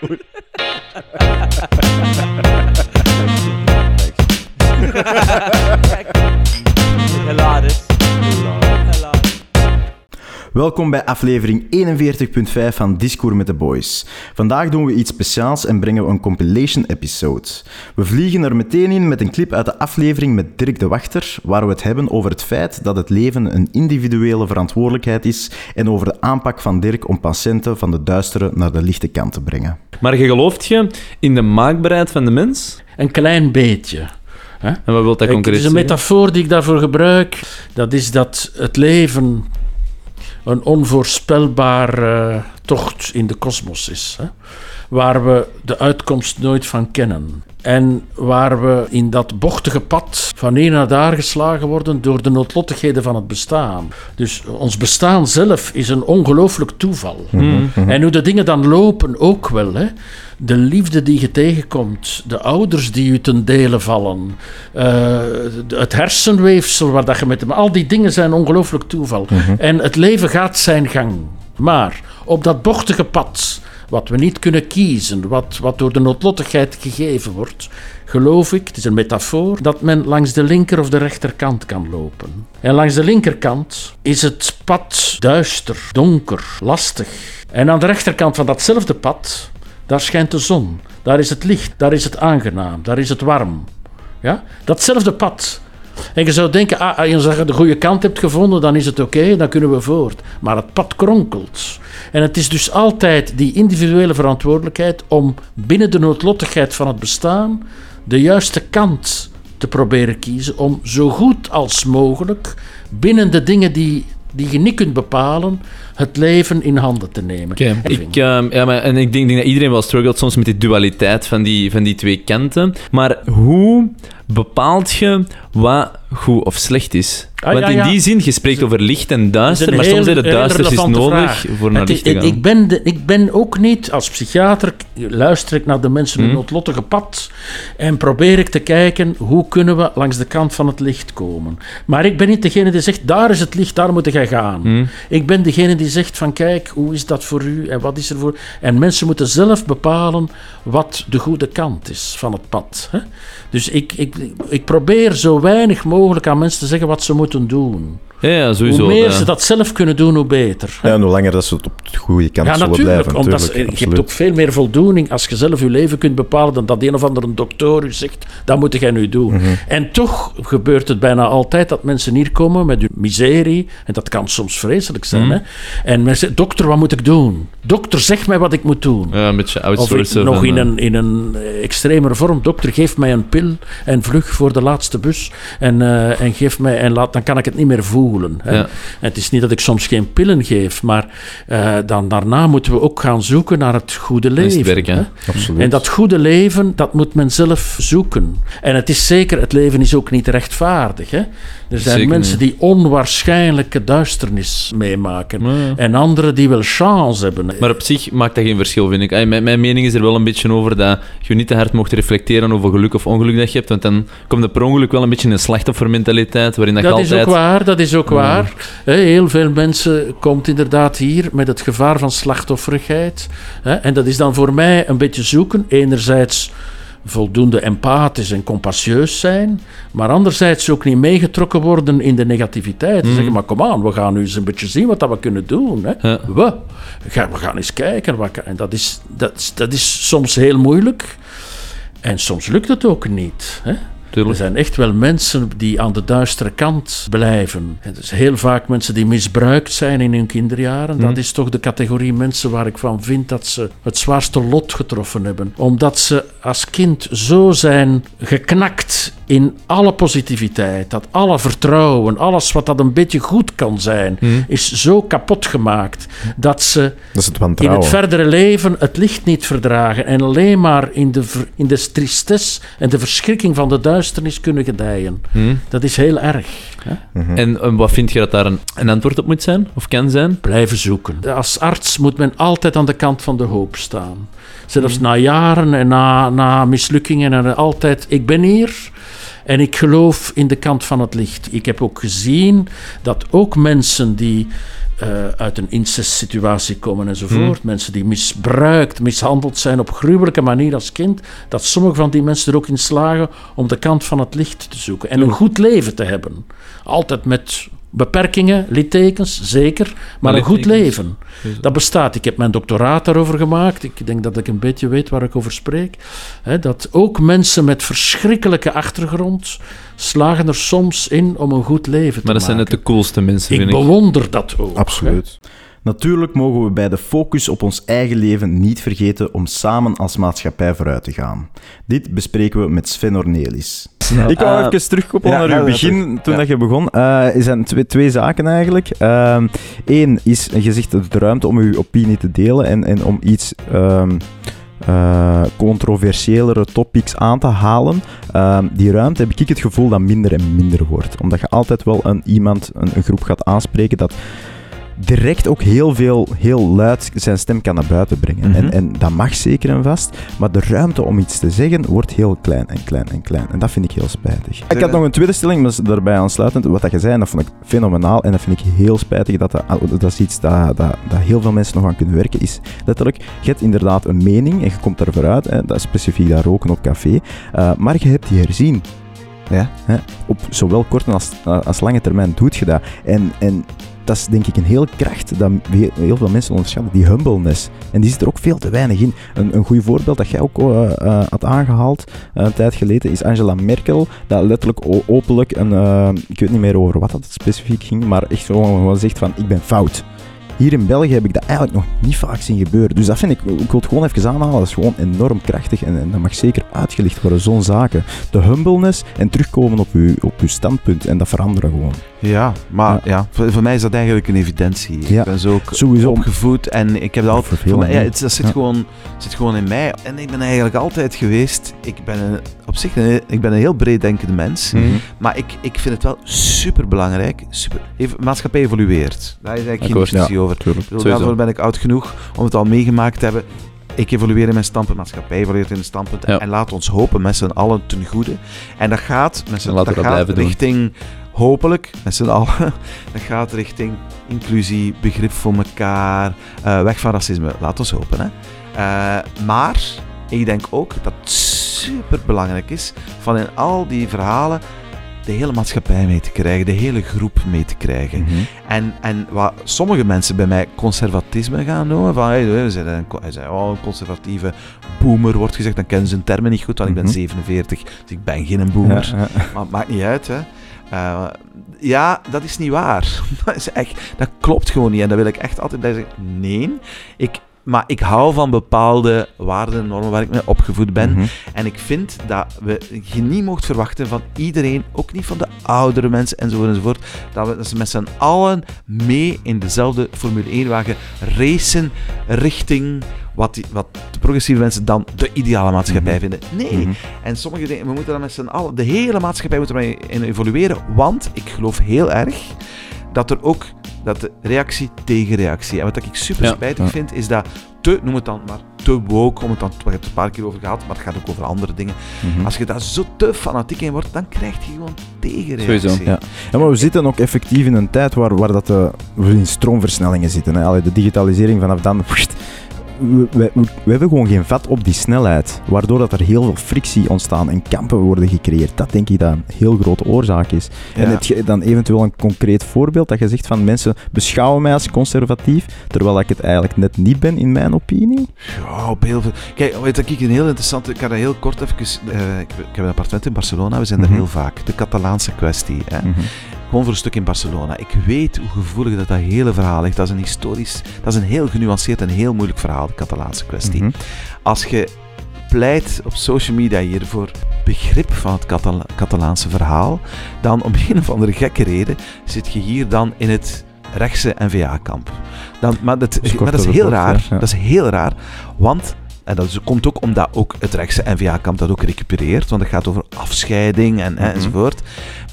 dude. Thanks. Welkom bij aflevering 41.5 van Discours met de Boys. Vandaag doen we iets speciaals en brengen we een compilation episode. We vliegen er meteen in met een clip uit de aflevering met Dirk de Wachter, waar we het hebben over het feit dat het leven een individuele verantwoordelijkheid is en over de aanpak van Dirk om patiënten van de duistere naar de lichte kant te brengen. Maar je gelooft je in de maakbaarheid van de mens? Een klein beetje. Hè? En wat wil dat concreet het is een metafoor die ik daarvoor gebruik. Dat is dat het leven een onvoorspelbare tocht in de kosmos is. Hè? Waar we de uitkomst nooit van kennen. En waar we in dat bochtige pad van hier naar daar geslagen worden door de noodlottigheden van het bestaan. Dus ons bestaan zelf is een ongelooflijk toeval. En hoe de dingen dan lopen ook wel. Hè? De liefde die je tegenkomt, de ouders die u ten dele vallen, eh, het hersenweefsel waar dat je met hem. Al die dingen zijn ongelooflijk toeval. En het leven gaat zijn gang. Maar op dat bochtige pad, wat we niet kunnen kiezen, wat, wat door de noodlottigheid gegeven wordt, geloof ik, het is een metafoor, dat men langs de linker of de rechterkant kan lopen. En langs de linkerkant is het pad duister, donker, lastig. En aan de rechterkant van datzelfde pad, daar schijnt de zon, daar is het licht, daar is het aangenaam, daar is het warm. Ja? Datzelfde pad. En je zou denken, ah, als je de goede kant hebt gevonden, dan is het oké, dan kunnen we voort. Maar het pad kronkelt. En het is dus altijd die individuele verantwoordelijkheid om binnen de noodlottigheid van het bestaan de juiste kant te proberen kiezen om zo goed als mogelijk binnen de dingen die, die je niet kunt bepalen, het leven in handen te nemen. Ik, ehm, ja, maar, en ik denk, denk dat iedereen wel struggelt soms met die dualiteit van die, van die twee kanten. Maar hoe bepaalt je wat goed of slecht is? Ah, Want ja, in die zin, je spreekt over licht en duister, maar soms is het duister is nodig vraag. voor naar Het licht te gaan. Ik ben, de, ik ben ook niet, als psychiater luister ik naar de mensen Hmm. hun noodlottige pad en probeer ik te kijken hoe kunnen we langs de kant van het licht komen. Maar ik ben niet degene die zegt, daar is het licht, daar moet jij gaan. Hmm. Ik ben degene die zegt van kijk, hoe is dat voor u en wat is er voor... En mensen moeten zelf bepalen wat de goede kant is van het pad. Hè? Dus ik, ik, ik probeer zo weinig mogelijk aan mensen te zeggen wat ze moeten doen. Ja, ja, sowieso. hoe meer ja. ze dat zelf kunnen doen, hoe beter. Ja, en hoe langer dat ze het op de goede kant Ja, zullen natuurlijk. blijven. omdat tuurlijk, je hebt ook veel meer voldoening als je zelf je leven kunt bepalen dan dat een of andere dokter u zegt, dat moet jij nu doen. Mhm. En toch gebeurt het bijna altijd dat mensen hier komen met hun miserie, en dat kan soms vreselijk zijn. Mhm. Hè? En mensen zeggen, dokter, wat moet ik doen? Dokter, zeg mij wat ik moet doen. Ja, een beetje Of ik, outsourcen. nog van, in eh, een, in een eh, extremere vorm. Dokter, geef mij een pil en vlug voor de laatste bus. En, eh, en geef mij, en laat, dan kan ik het niet meer voelen. Hè. Ja. En het is niet dat ik soms geen pillen geef, maar eh, dan, daarna moeten we ook gaan zoeken naar het goede het leven. werk, hè? Absoluut. En dat goede leven, dat moet men zelf zoeken. En het is zeker, het leven is ook niet rechtvaardig. Hè? Er zijn Zeker mensen niet. die onwaarschijnlijke duisternis meemaken. Ja, ja. En anderen die wel chance hebben. Maar op zich maakt dat geen verschil, vind ik. Mijn, mijn mening is er wel een beetje over dat je niet te hard mocht reflecteren over geluk of ongeluk dat je hebt, want dan komt er per ongeluk wel een beetje in een slachtoffermentaliteit, waarin dat, Dat is ook waar, dat is ook waar. Heel veel mensen komt inderdaad hier met het gevaar van slachtofferigheid. En dat is dan voor mij een beetje zoeken. Enerzijds voldoende empathisch en compassieus zijn, maar anderzijds ook niet meegetrokken worden in de negativiteit. Mhm. Zeggen, maar kom aan, we gaan nu eens een beetje zien wat dat we kunnen doen. Hè. Ja. We, we gaan eens kijken. Wat, en dat is, dat, dat is soms heel moeilijk. En soms lukt het ook niet. Hè. Er Tuurlijk. zijn echt wel mensen die aan de duistere kant blijven. En dus heel vaak mensen die misbruikt zijn in hun kinderjaren. Dat is toch de categorie mensen waar ik van vind dat ze het zwaarste lot getroffen hebben. Omdat ze als kind zo zijn geknakt in alle positiviteit. Dat alle vertrouwen, alles wat dat een beetje goed kan zijn, is zo kapot gemaakt dat ze Dat is het in het verdere leven het licht niet verdragen en alleen maar in de, in de tristesse en de verschrikking van de duisternis kunnen gedijen. Dat is heel erg. Hè? En eh, wat vind je dat daar een, een antwoord op moet zijn, of kan zijn? Blijven zoeken. Als arts moet men altijd aan de kant van de hoop staan. Zelfs na jaren en na, na mislukkingen en altijd, ik ben hier En ik geloof in de kant van het licht. Ik heb ook gezien dat ook mensen die uh, uit een incestsituatie komen enzovoort, Hmm. mensen die misbruikt, mishandeld zijn op gruwelijke manier als kind, dat sommige van die mensen er ook in slagen om de kant van het licht te zoeken en een goed leven te hebben. Altijd met beperkingen, littekens, zeker, maar een goed leven. Dat bestaat. Ik heb mijn doctoraat daarover gemaakt. Ik denk dat ik een beetje weet waar ik over spreek. Hè, dat ook mensen met verschrikkelijke achtergrond slagen er soms in om een goed leven te Maar dat zijn net maken. de coolste mensen, ik vind ik. bewonder dat ook. hè. Absoluut. Natuurlijk mogen we bij de focus op ons eigen leven niet vergeten om samen als maatschappij vooruit te gaan. Dit bespreken we met Sven Ornelis. Ik wou Eh, even terugkoppelen ja, naar uw begin, toen dat je begon. Eh, er zijn twee, twee zaken eigenlijk. Eén is, je zegt de ruimte om uw opinie te delen en, en om iets eh, controversiëlere topics aan te halen. Ehm, die ruimte heb ik het gevoel dat minder en minder wordt. Omdat je altijd wel een, iemand, een, een groep gaat aanspreken dat direct ook heel veel, heel luid zijn stem kan naar buiten brengen. Mhm. en, en dat mag zeker en vast, maar de ruimte om iets te zeggen wordt heel klein en klein en klein. En dat vind ik heel spijtig. Ik had nog een tweede stelling, maar daarbij aansluitend. Wat dat je zei, en dat vond ik fenomenaal en dat vind ik heel spijtig. Dat, dat, dat is iets dat, dat, dat heel veel mensen nog aan kunnen werken. Is letterlijk, je hebt inderdaad een mening en je komt er vooruit. Hè, dat is specifiek dat roken op café. eh, maar je hebt die herzien. Ja. Hè, op zowel korte als, als lange termijn doet je dat. En, en dat is denk ik een heel kracht dat heel veel mensen onderschatten, die humbleness. En die zit er ook veel te weinig in. Een, een goed voorbeeld dat jij ook eh, eh, had aangehaald eh, een tijd geleden is Angela Merkel, dat letterlijk openlijk een, ik weet niet meer over wat dat specifiek ging, maar echt gewoon, gewoon zegt van ik ben fout. Hier in België heb ik dat eigenlijk nog niet vaak zien gebeuren. Dus dat vind ik, ik wil het gewoon even aanhalen, dat is gewoon enorm krachtig en, en dat mag zeker uitgelicht worden, zo'n zaken. De humbleness en terugkomen op uw, op uw standpunt en dat veranderen gewoon. Ja, maar ja. voor, voor mij is dat eigenlijk een evidentie. Ja, Ik ben zo ook Sowieso. opgevoed en ik heb dat altijd... Voor mij, ja, het, dat zit, Ja. gewoon, zit gewoon in mij. En ik ben eigenlijk altijd geweest... Ik ben een, op zich een, ik ben een heel breed denkende mens. Mhm. Maar ik, ik vind het wel super belangrijk. Super, even, maatschappij evolueert. Daar is eigenlijk geen Akkoord, discussie over. Bedoel, daarvoor ben ik oud genoeg om het al meegemaakt te hebben. Ik evolueer in mijn standpunt, maatschappij evolueert in een standpunt. Ja. En laat ons hopen met z'n allen ten goede. En dat gaat, met z'n, dat gaat doen. Hopelijk, met z'n allen, dat gaat richting inclusie, begrip voor elkaar, eh, weg van racisme. Laat ons hopen. Hè. Eh, maar ik denk ook dat het super belangrijk is van in al die verhalen de hele maatschappij mee te krijgen, de hele groep mee te krijgen. Mhm. En, en wat sommige mensen bij mij conservatisme gaan noemen, van hey, we zijn een, hij zei, oh, een conservatieve boomer wordt gezegd, dan kennen ze hun termen niet goed, want ik ben Mhm. 47, dus ik ben geen boomer. Ja, ja. Maar het maakt niet uit, hè. Eh, ja, dat is niet waar. Dat, is echt, dat klopt gewoon niet. En dat wil ik echt altijd zeggen. Nee, ik, maar ik hou van bepaalde waarden en normen waar ik mee opgevoed ben. Mhm. En ik vind dat we je niet mocht verwachten van iedereen, ook niet van de oudere mensen enzovoort enzovoort, dat we dat ze met z'n allen mee in dezelfde Formule 1-wagen racen richting wat, die, wat de progressieve mensen dan de ideale maatschappij Mhm. vinden. Nee. Mhm. En sommige dingen, we moeten dan met z'n allen, de hele maatschappij moet ermee in evolueren, want ik geloof heel erg dat er ook, dat de reactie tegen reactie, en wat ik super spijtig Ja. vind, is dat te, noem het dan maar, te woke, om het dan, we hebben het een paar keer over gehad, maar het gaat ook over andere dingen. Mhm. Als je daar zo te fanatiek in wordt, dan krijg je gewoon tegenreactie. Sowieso, Ja. Ja, maar we zitten ook effectief in een tijd waar, waar dat de, we in stroomversnellingen zitten. Hè. Allee, de digitalisering vanaf dan... pssst, we, we, we hebben gewoon geen vat op die snelheid, waardoor dat er heel veel frictie ontstaan en kampen worden gecreëerd. Dat denk ik dat een heel grote oorzaak is. En heb je dan eventueel een concreet voorbeeld dat je zegt van mensen beschouwen mij als conservatief, terwijl ik het eigenlijk net niet ben in mijn opinie? Ja, op heel veel. Kijk, weet ik een heel interessante. Ik ga dat heel kort even. eh, ik, ik heb een appartement in Barcelona, we zijn Mhm. er heel vaak. De Catalaanse kwestie. Hè. Gewoon voor een stuk in Barcelona. Ik weet hoe gevoelig dat, dat hele verhaal ligt. Dat is een historisch. Dat is een heel genuanceerd en heel moeilijk verhaal, de Catalaanse kwestie. Mhm. Als je pleit op social media hier voor begrip van het Catala- Catalaanse verhaal, dan om een of andere gekke reden zit je hier dan in het rechtse NVA-kamp. Maar, dat, Dus maar dat is heel raar. ja. Dat is heel raar, want en dat is- komt ook omdat ook het rechtse NVA-kamp dat ook recupereert, want het gaat over afscheiding en, Mhm. enzovoort.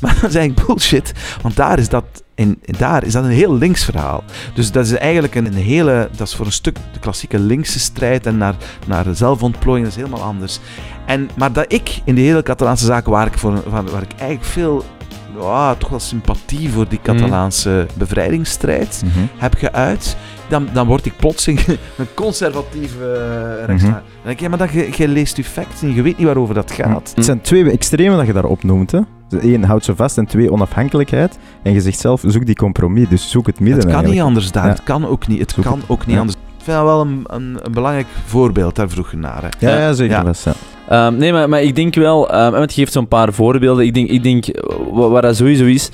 Maar dat is eigenlijk bullshit, want daar is dat En daar is dat een heel links verhaal. Dus dat is eigenlijk een, een hele, dat is voor een stuk de klassieke linkse strijd en naar, naar zelfontplooiing, dat is helemaal anders. En, maar dat ik in de hele Catalaanse zaken, waar ik, voor, waar, waar ik eigenlijk veel, toch wel sympathie voor die Catalaanse bevrijdingsstrijd Mhm. heb geuit, dan, dan word ik plotseling een conservatieve uh. Dan denk ik, ja, maar dat, je, je leest je facts en je weet niet waarover dat gaat. Het zijn twee extremen dat je daar opnoemt. Hè? Eén, houd ze vast en twee, onafhankelijkheid. En je zegt zelf, zoek die compromis, dus zoek het midden Het kan eigenlijk. niet anders daar. Ja. Het kan ook niet. Het Zoek kan het. ook niet Ja. anders. Ik vind dat wel een, een, een belangrijk voorbeeld, daar vroeg je naar. Hè. Ja, ja, zeker Ja. Ehm, nee, maar, ik denk wel, um, het geeft zo'n paar voorbeelden. Ik denk, ik denk eh, wa- waar dat sowieso is.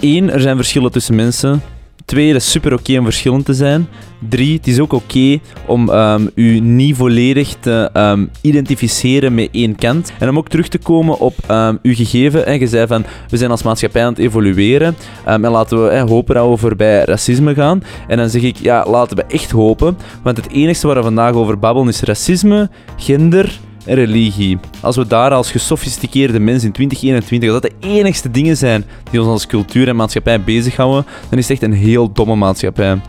Één, er zijn verschillen tussen mensen. Twee, dat is super oké om verschillend te zijn. Drie, het is ook oké om ehm, u niet volledig te ehm, identificeren met één kant. En om ook terug te komen op ehm, uw gegeven. En je zei van, we zijn als maatschappij aan het evolueren. Ehm, en laten we hopen dat we voorbij racisme gaan. En dan zeg ik, ja, laten we echt hopen. Want het enige waar we vandaag over babbelen is racisme, gender religie. Als we daar als gesofisticeerde mensen in 2021, als dat de enigste dingen zijn die ons als cultuur en maatschappij bezighouden, dan is het echt een heel domme maatschappij.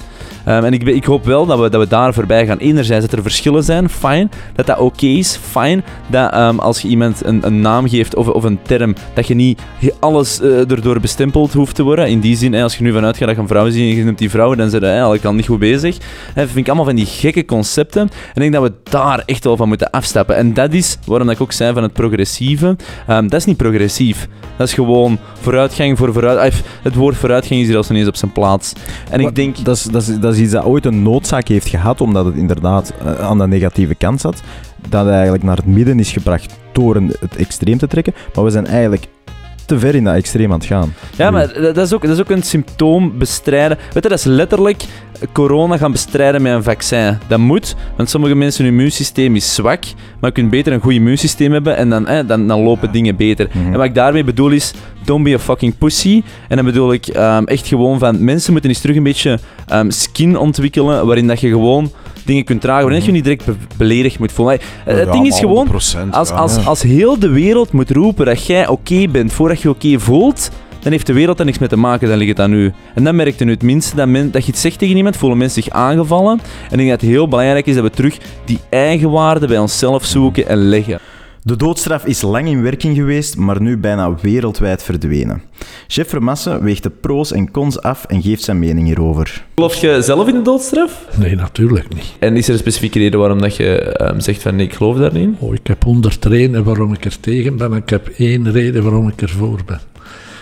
Ehm, en ik, ik hoop wel dat we, dat we daar voorbij gaan. Enerzijds dat er verschillen zijn, fijn. Dat dat oké is, fijn. Dat ehm, als je iemand een, een naam geeft of, of een term, dat je niet alles eh, erdoor bestempeld hoeft te worden. In die zin, als je nu vanuit gaat dat je een vrouw ziet en je noemt die vrouw, dan zijn je eigenlijk al niet goed bezig. Hè, vind ik allemaal van die gekke concepten. En ik denk dat we daar echt wel van moeten afstappen. En dat is waarom ik ook zei van het progressieve. Ehm, dat is niet progressief. Dat is gewoon vooruitgang voor vooruit. Het woord vooruitgang is hier als niet eens op zijn plaats. En ik denk... Dat is, dat, is, dat is iets dat ooit een noodzaak heeft gehad, omdat het inderdaad eh, aan de negatieve kant zat. Dat het eigenlijk naar het midden is gebracht door het extreem te trekken. Maar we zijn eigenlijk te ver in dat extreem aan het gaan. Ja, maar dat dat is ook, dat is ook een symptoom bestrijden. Weet je, dat is letterlijk corona gaan bestrijden met een vaccin. Dat moet, want sommige mensen hun immuunsysteem is zwak, maar je kunt beter een goed immuunsysteem hebben en dan, eh, dan, dan lopen dingen beter. Mhm. En wat ik daarmee bedoel is, don't be a fucking pussy. En dan bedoel ik ehm, echt gewoon van, mensen moeten eens terug een beetje ehm, skin ontwikkelen, waarin dat je gewoon dingen kunt dragen, waarin je je niet direct be- beledigd moet voelen. Eh, het ding is gewoon, als, als, als heel de wereld moet roepen dat jij oké bent voordat je oké voelt, dan heeft de wereld er niks mee te maken, dan ligt het aan u. En dan merkt u het minste dat, men, dat je iets zegt tegen iemand, voelen mensen zich aangevallen. En ik denk dat het heel belangrijk is dat we terug die eigenwaarde bij onszelf zoeken en leggen. De doodstraf is lang in werking geweest, maar nu bijna wereldwijd verdwenen. Chef Vermassen weegt de pro's en cons af en geeft zijn mening hierover. Geloof je zelf in de doodstraf? Nee, natuurlijk niet. En is er een specifieke reden waarom dat je ehm, zegt van nee, ik geloof daar niet in? Oh, ik heb honderd redenen waarom ik er tegen ben en ik heb één reden waarom ik ervoor ben.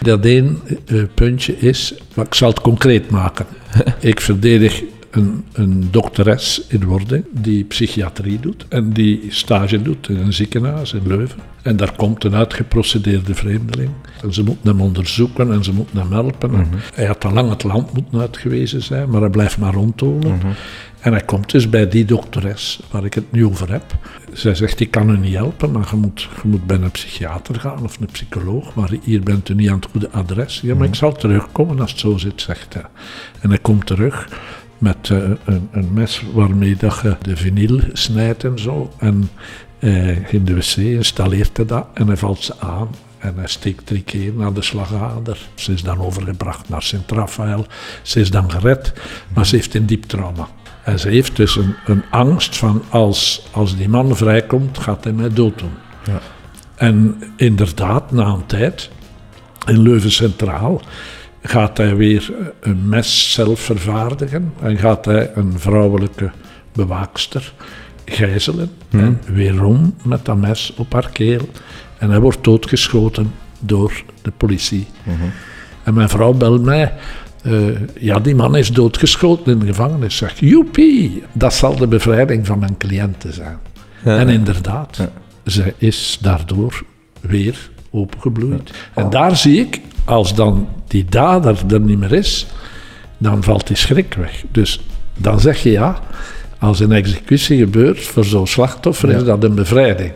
Dat één eh, puntje is, maar ik zal het concreet maken. ik verdedig een, een dokteres in wording die psychiatrie doet en die stage doet in een ziekenhuis in Leuven. En daar komt een uitgeprocedeerde vreemdeling. En ze moeten hem onderzoeken en ze moeten hem helpen. En Hij had al lang het land moeten uitgewezen zijn, maar hij blijft maar rondtonen. En hij komt dus bij die dokteres waar ik het nu over heb. Zij zegt, ik kan u niet helpen, maar je moet, je moet bij een psychiater gaan of een psycholoog. Maar hier bent u niet aan het goede adres. Ja, maar ik zal terugkomen als het zo zit, zegt hij. En hij komt terug met eh, een, een mes waarmee dat je de vinyl snijdt en zo. En eh, in de wc installeert hij dat en hij valt ze aan. En hij steekt drie keer naar de slagader. Ze is dan overgebracht naar Sint-Raphaël. Ze is dan gered, maar ze heeft een diep trauma. En ze heeft dus een, een angst van als, als die man vrijkomt, gaat hij mij dood doen. Ja. En inderdaad, na een tijd, in Leuven Centraal, gaat hij weer een mes zelf vervaardigen. En gaat hij een vrouwelijke bewaakster gijzelen. En weerom met dat mes op haar keel. En hij wordt doodgeschoten door de politie. En mijn vrouw belt mij. Eh, ja, die man is doodgeschoten in de gevangenis. Zeg, joepie, dat zal de bevrijding van mijn cliënten zijn. En inderdaad, zij is daardoor weer opengebloeid. En daar zie ik, als dan die dader er niet meer is, dan valt die schrik weg. Dus dan zeg je ja, als een executie gebeurt voor zo'n slachtoffer, is dat een bevrijding.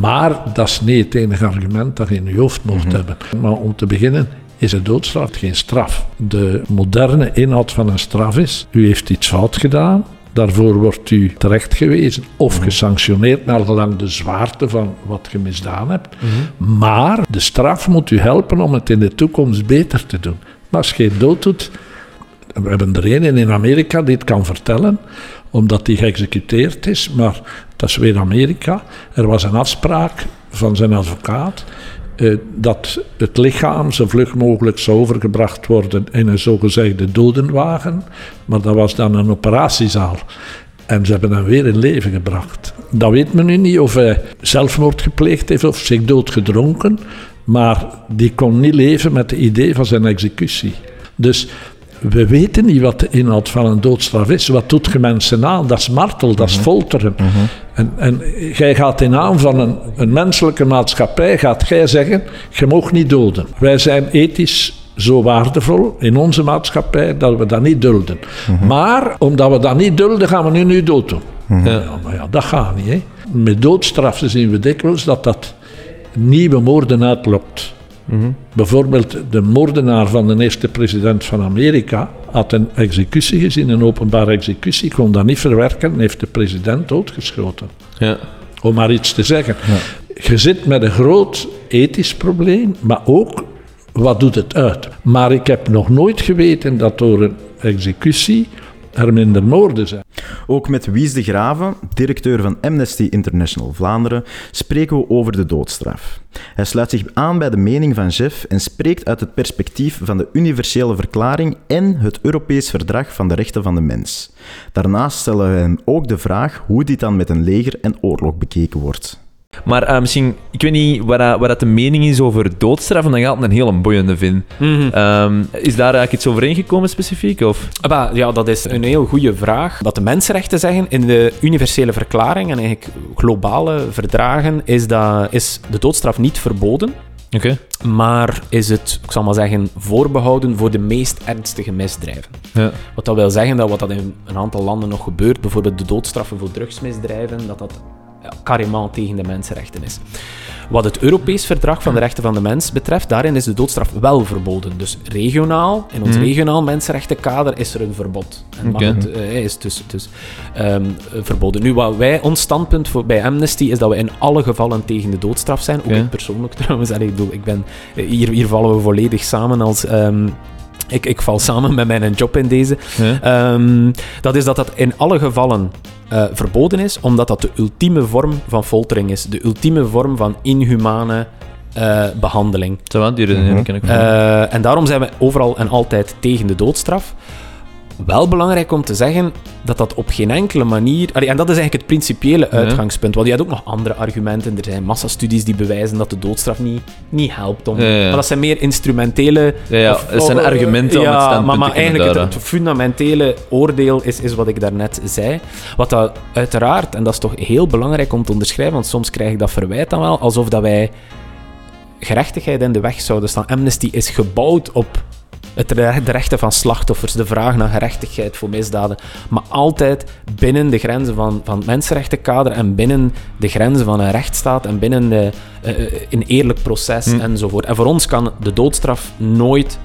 Maar dat is niet het enige argument dat je in je hoofd mocht hebben. Maar om te beginnen is een doodstraf geen straf. De moderne inhoud van een straf is, u heeft iets fout gedaan, daarvoor wordt u terecht gewezen of gesanctioneerd naar gelang de zwaarte van wat je misdaan hebt. Maar de straf moet u helpen om het in de toekomst beter te doen. Maar als je je dood doet... We hebben er een in Amerika die het kan vertellen, omdat die geëxecuteerd is, maar dat is weer Amerika. Er was een afspraak van zijn advocaat eh, dat het lichaam zo vlug mogelijk zou overgebracht worden in een zogezegde dodenwagen, maar dat was dan een operatiezaal. En ze hebben hem weer in leven gebracht. Dat weet men nu niet of hij zelfmoord gepleegd heeft of zich doodgedronken. Maar die kon niet leven met het idee van zijn executie. Dus we weten niet wat de inhoud van een doodstraf is. Wat doet je mensen aan? Dat is martel, dat is folteren. En, en jij gaat in naam van een, een menselijke maatschappij, gaat jij zeggen, je mag niet doden. Wij zijn ethisch zo waardevol in onze maatschappij dat we dat niet dulden. Maar omdat we dat niet dulden, gaan we nu nu dood doen. Maar ja, dat gaat niet. Hè. Met doodstraffen zien we dikwijls dat dat nieuwe moorden uitlokt. Bijvoorbeeld de moordenaar van de eerste president van Amerika had een executie gezien, een openbare executie, kon dat niet verwerken en heeft de president doodgeschoten. Ja. Om maar iets te zeggen. Je zit met een groot ethisch probleem, maar ook wat doet het uit. Maar ik heb nog nooit geweten dat door een executie er minder moorden zijn. Ook met Wies de Graven, directeur van Amnesty International Vlaanderen, spreken we over de doodstraf. Hij sluit zich aan bij de mening van Jeff en spreekt uit het perspectief van de Universele Verklaring en het Europees Verdrag van de Rechten van de Mens. Daarnaast stellen we hem ook de vraag hoe dit dan met een leger en oorlog bekeken wordt. Maar eh, misschien, ik weet niet wat, dat- de mening is over doodstraf, omdat ik altijd een hele boeiende vind. Ehm, is daar eigenlijk iets overeengekomen specifiek? Of? Ah, bah, ja, dat is een heel goede vraag. Wat de mensenrechten zeggen in de universele verklaring en eigenlijk globale verdragen is, dat, is de doodstraf niet verboden. Oké. Maar is het, ik zal maar zeggen, voorbehouden voor de meest ernstige misdrijven. Ja. Wat dat wil zeggen dat wat dat in een aantal landen nog gebeurt, bijvoorbeeld de doodstraffen voor drugsmisdrijven, dat dat carrément tegen de mensenrechten is. Wat het Europees Verdrag van de Rechten van de Mens betreft, daarin is de doodstraf wel verboden. Dus regionaal, in ons Mhm. regionaal mensenrechtenkader, is er een verbod. En Oké. het, eh, is dus, dus ehm, eh, verboden. Nu, wat wij, ons standpunt voor, bij Amnesty is dat we in alle gevallen tegen de doodstraf zijn. Ook ik persoonlijk trouwens. Allee, ik bedoel, ik ben, hier, hier vallen we volledig samen als... ehm, ik, ik val samen met mijn job in deze. Ehm, dat is dat dat in alle gevallen eh, verboden is, omdat dat de ultieme vorm van foltering is. De ultieme vorm van inhumane eh, behandeling. Zo die redenering ken ik wel. Eh, en daarom zijn we overal en altijd tegen de doodstraf. Wel belangrijk om te zeggen dat dat op geen enkele manier... Allee, en dat is eigenlijk het principiële uitgangspunt. Want je hebt ook nog andere argumenten. Er zijn massastudies die bewijzen dat de doodstraf niet, niet helpt. Om, Ja, ja. Maar dat zijn meer instrumentele... Ja, het zijn argumenten om het standpunt maar, maar te kunnen eigenlijk het fundamentele oordeel is, is wat ik daarnet zei. Wat dat uiteraard, en dat is toch heel belangrijk om te onderschrijven, want soms krijg ik dat verwijt dan wel, alsof dat wij gerechtigheid in de weg zouden staan. Amnesty is gebouwd op het de rechten van slachtoffers, de vraag naar gerechtigheid voor misdaden, maar altijd binnen de grenzen van, van het mensenrechtenkader en binnen de grenzen van een rechtsstaat en binnen de, eh, eh, een eerlijk proces Hm. enzovoort. En voor ons kan de doodstraf nooit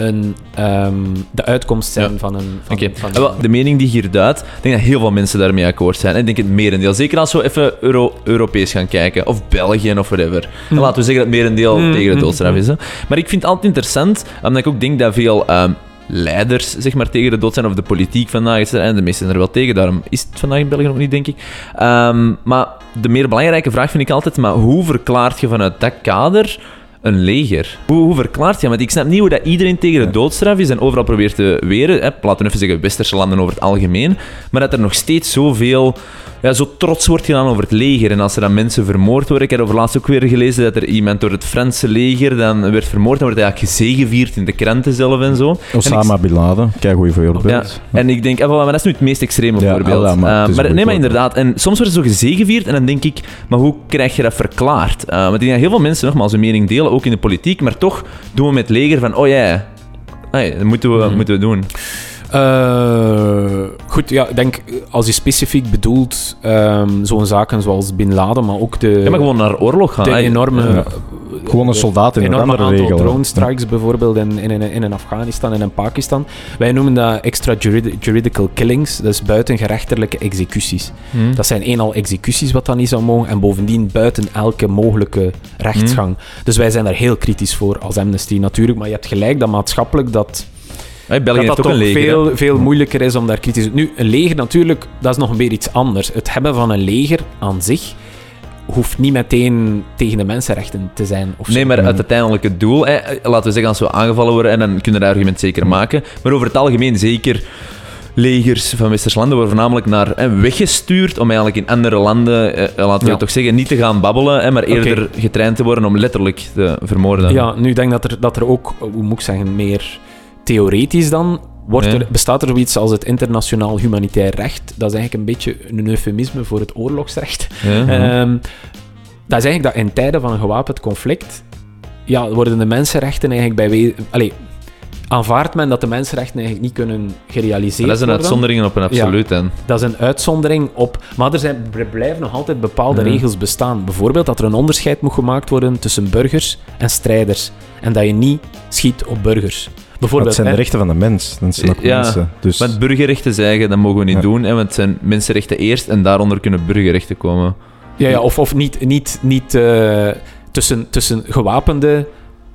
een, ehm, de uitkomst zijn Ja. van een... Van, wel, de mening die hier duidt, ik denk dat heel veel mensen daarmee akkoord zijn. Ik denk het merendeel. Zeker als we even Euro Europees gaan kijken, of België of whatever. En laten we zeggen dat het merendeel Mm, tegen de mm, doodstraf is. Hè. Maar ik vind het altijd interessant, omdat ik ook denk dat veel ehm, leiders zeg maar, tegen de dood zijn, of de politiek vandaag is er, en de meesten zijn er wel tegen, daarom is het vandaag in België nog niet, denk ik. Ehm, maar de meer belangrijke vraag vind ik altijd, maar hoe verklaart je vanuit dat kader een leger. Hoe, hoe verklaart je? Want ik snap niet hoe dat iedereen tegen de doodstraf is en overal probeert te weren. Hè, laten we even zeggen, westerse landen over het algemeen. Maar dat er nog steeds zoveel... Ja, zo trots wordt gedaan over het leger. En als er dan mensen vermoord worden... Ik heb over laatst ook weer gelezen dat er iemand door het Franse leger dan werd vermoord. Dan wordt hij eigenlijk gezegevierd in de kranten zelf en zo. Osama Bin Laden, kijk goeie voorbeeld. Ja, en ik denk, eh, maar dat is nu het meest extreme Ja, voorbeeld. ja, maar Eh, maar nee, maar inderdaad. En soms wordt er zo gezegevierd en dan denk ik, maar hoe krijg je dat verklaard? Eh, want ik denk dat heel veel mensen nogmaals hun mening delen, ook in de politiek, maar toch doen we met het leger van, oh ja, hey, dat moeten we, Mhm. moeten we doen. Eh, goed, ja, ik denk als je specifiek bedoelt ehm, zo'n zaken zoals Bin Laden, maar ook de, Ja, maar gewoon naar oorlog gaan. de enorme ja. Gewoon een soldaat in een enorme aantal drone strikes bijvoorbeeld in, in, in, in Afghanistan en in Pakistan. Wij noemen dat extrajuridical killings, dat is buitengerechtelijke executies. Hm. Dat zijn eenal executies wat dan niet zou mogen en bovendien buiten elke mogelijke rechtsgang. Dus wij zijn daar heel kritisch voor als Amnesty natuurlijk, maar je hebt gelijk dat maatschappelijk dat Hey, België dat, heeft dat ook toch een leger. hè. veel, veel moeilijker is om daar kritisch... Nu, een leger natuurlijk, dat is nog een beetje iets anders. Het hebben van een leger aan zich hoeft niet meteen tegen de mensenrechten te zijn. Of. Nee, maar het uiteindelijke doel, hè, laten we zeggen als we aangevallen worden, en dan kunnen we dat argument zeker maken, maar over het algemeen zeker legers van westerse landen worden voornamelijk naar hè, weggestuurd om eigenlijk in andere landen, eh, laten we Ja. toch zeggen, niet te gaan babbelen, hè, maar eerder getraind te worden om letterlijk te vermoorden. Ja, nu ik denk dat er, dat er ook, hoe moet ik zeggen, meer theoretisch dan... Wordt er, bestaat er zoiets als het internationaal humanitair recht? Dat is eigenlijk een beetje een eufemisme voor het oorlogsrecht. Ehm, dat is eigenlijk dat in tijden van een gewapend conflict ja, worden de mensenrechten eigenlijk bij allee, aanvaardt men dat de mensenrechten eigenlijk niet kunnen gerealiseerd Maar dat is een worden. uitzondering op een absoluut. Dat is een uitzondering op. Maar er, zijn, er blijven nog altijd bepaalde Ja. regels bestaan. Bijvoorbeeld dat er een onderscheid moet gemaakt worden tussen burgers en strijders. En dat je niet schiet op burgers. Dat Bijvoorbeeld, zijn de rechten van de mens. Dat zijn ook Ja, mensen. Dus Want burgerrechten zeggen, dat mogen we niet Ja. doen, hè, want het zijn mensenrechten eerst en daaronder kunnen burgerrechten komen. ja, ja, of, of niet, niet, niet eh, tussen, tussen gewapende.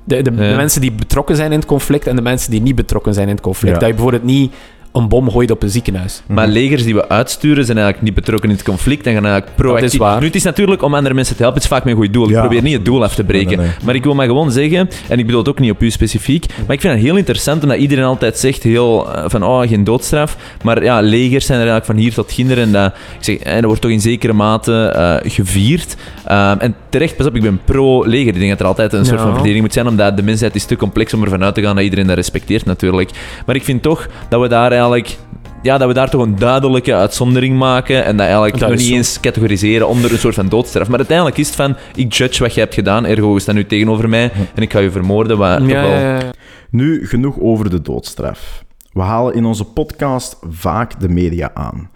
De, de, mensen die betrokken zijn in het conflict en de mensen die niet betrokken zijn in het conflict. Dat je bijvoorbeeld niet een bom gooit op een ziekenhuis. Maar legers die we uitsturen zijn eigenlijk niet betrokken in het conflict en gaan eigenlijk proactief... is waar. Nu, het is natuurlijk om andere mensen te helpen, het is vaak met een goed doel. Ik probeer niet het doel af te breken. Nee, nee, nee. Maar ik wil maar gewoon zeggen, en ik bedoel het ook niet op u specifiek, maar ik vind het heel interessant omdat iedereen altijd zegt heel, eh, van oh, geen doodstraf. Maar ja, legers zijn er eigenlijk van hier tot ginder en dat, ik zeg, en dat wordt toch in zekere mate eh, gevierd. Ehm, en terecht, pas op, ik ben pro-leger. Ik denk dat er altijd een soort Ja. van verdediging moet zijn, omdat de mensheid is te complex om ervan uit te gaan dat iedereen dat respecteert natuurlijk. Maar ik vind toch dat we daar eigenlijk ja, dat we daar toch een duidelijke uitzondering maken en dat eigenlijk Dat niet zo. eens categoriseren onder een soort van doodstraf. Maar uiteindelijk is het van, ik judge wat je hebt gedaan, ergo je staat nu tegenover mij en ik ga je vermoorden, wat toch Ja, wel... ja, ja. Nu genoeg over de doodstraf. We halen in onze podcast vaak de media aan.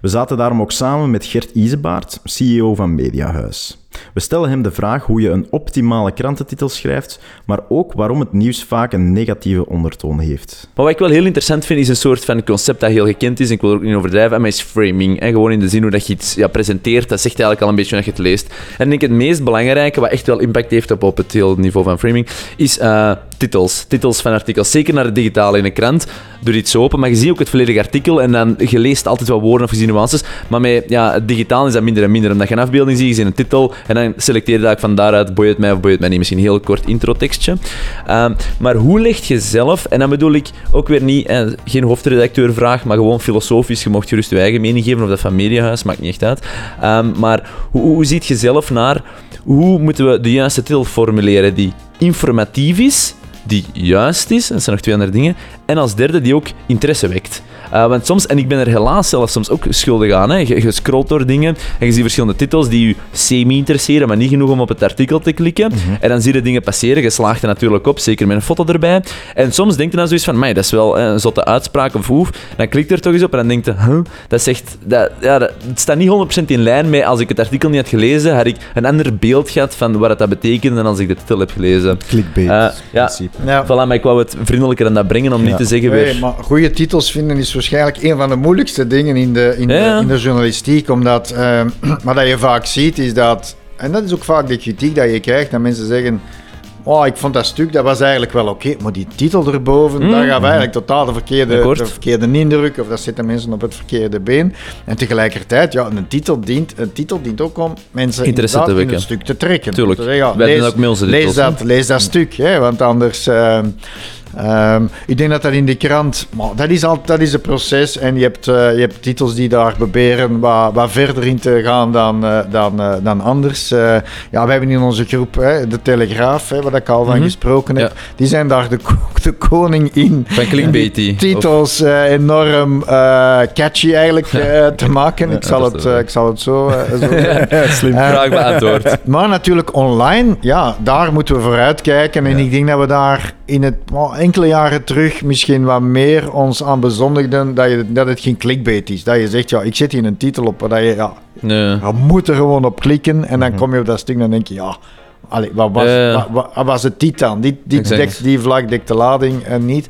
We zaten daarom ook samen met Gert Izebaard, CEO van Mediahuis. We stellen hem de vraag hoe je een optimale krantentitel schrijft, maar ook waarom het nieuws vaak een negatieve ondertoon heeft. Maar wat ik wel heel interessant vind, is een soort van concept dat heel gekend is. Ik wil er ook niet overdrijven, maar is framing. En gewoon in de zin hoe dat je iets ja, presenteert, dat zegt eigenlijk al een beetje wat je het leest. En ik denk het meest belangrijke, wat echt wel impact heeft op, op het hele niveau van framing, is eh, titels. Titels van artikels. Zeker naar het digitale in een krant. Doe iets open, maar je ziet ook het volledige artikel en dan je leest altijd wel woorden of je nuances. Maar met ja, het digitaal is dat minder en minder. Omdat je een afbeelding ziet, je ziet een titel en dan selecteer je dat van daaruit, boeit het mij of boeit het mij niet. Misschien een heel kort introtekstje. Ehm, maar hoe leg je zelf, en dan bedoel ik ook weer niet, eh, geen hoofdredacteurvraag, maar gewoon filosofisch, je mocht gerust je eigen mening geven, of dat van Mediahuis, maakt niet echt uit. Ehm, maar hoe, hoe ziet je zelf naar, hoe moeten we de juiste titel formuleren die informatief is, die juist is, dat zijn nog twee andere dingen, en als derde die ook interesse wekt. Eh, want soms, en ik ben er helaas zelfs soms ook schuldig aan, hè. Je, je scrolt door dingen en je ziet verschillende titels die je semi-interesseren, maar niet genoeg om op het artikel te klikken. En dan zie je dingen passeren, je slaagt er natuurlijk op, zeker met een foto erbij. En soms denk je dan zoiets van, "Amai, dat is wel hè, een zotte uitspraak of hoe. Dan klikt er toch eens op en dan denk je, huh? dat is echt, dat, ja, dat, het staat niet 100% in lijn met, als ik het artikel niet had gelezen, had ik een ander beeld gehad van wat dat betekent dan als ik de titel heb gelezen. Clickbait. Eh, ja. in principe. Ja. Voilà, maar ik wou het vriendelijker dan dat brengen om Ja. niet te zeggen Nee, maar goede titels vinden is waarschijnlijk een van de moeilijkste dingen in de, in Ja. de, in de journalistiek. Omdat, ehm, wat dat je vaak ziet is dat, en dat is ook vaak de kritiek dat je krijgt, dat mensen zeggen. Oh, ik vond dat stuk, dat was eigenlijk wel oké, maar die titel erboven, Mm. dat gaf eigenlijk totaal de verkeerde, de verkeerde indruk, of dat zitten mensen op het verkeerde been. En tegelijkertijd, ja, een titel dient, een titel dient ook om mensen Interesse te inderdaad in een stuk te trekken. Tuurlijk. Zeggen, ja, lees- ook lees dat, lees dat stuk, hè, want anders... ehm, ehm, ik denk dat dat in de krant... Maar dat, is al, dat is een proces en je hebt, eh, je hebt titels die daar proberen wat, wat verder in te gaan dan, eh, dan, eh, dan anders. Ja, we hebben in onze groep hè, de Telegraaf, hè, waar ik al van Mhm. gesproken heb. Ja. Die zijn daar de, de koning in. Van clickbaity. Of- Titels enorm catchy eigenlijk te maken. ik, zal het, ik zal het zo, zo. Slim. Vraag beantwoord. maar natuurlijk online, ja, daar moeten we vooruit kijken. En ik denk dat we daar in het enkele jaren terug misschien wat meer ons aan bezondigden dat, je, dat het geen clickbait is. Dat je zegt, ja, ik zet hier een titel op dat je, ja, Nee. je moet er gewoon op klikken. En dan kom je op dat stuk en dan denk je, ja, Allee, wat was, wat, wat- wat was het dit dan? Die, die, dekt- die vlak dekt de lading en niet.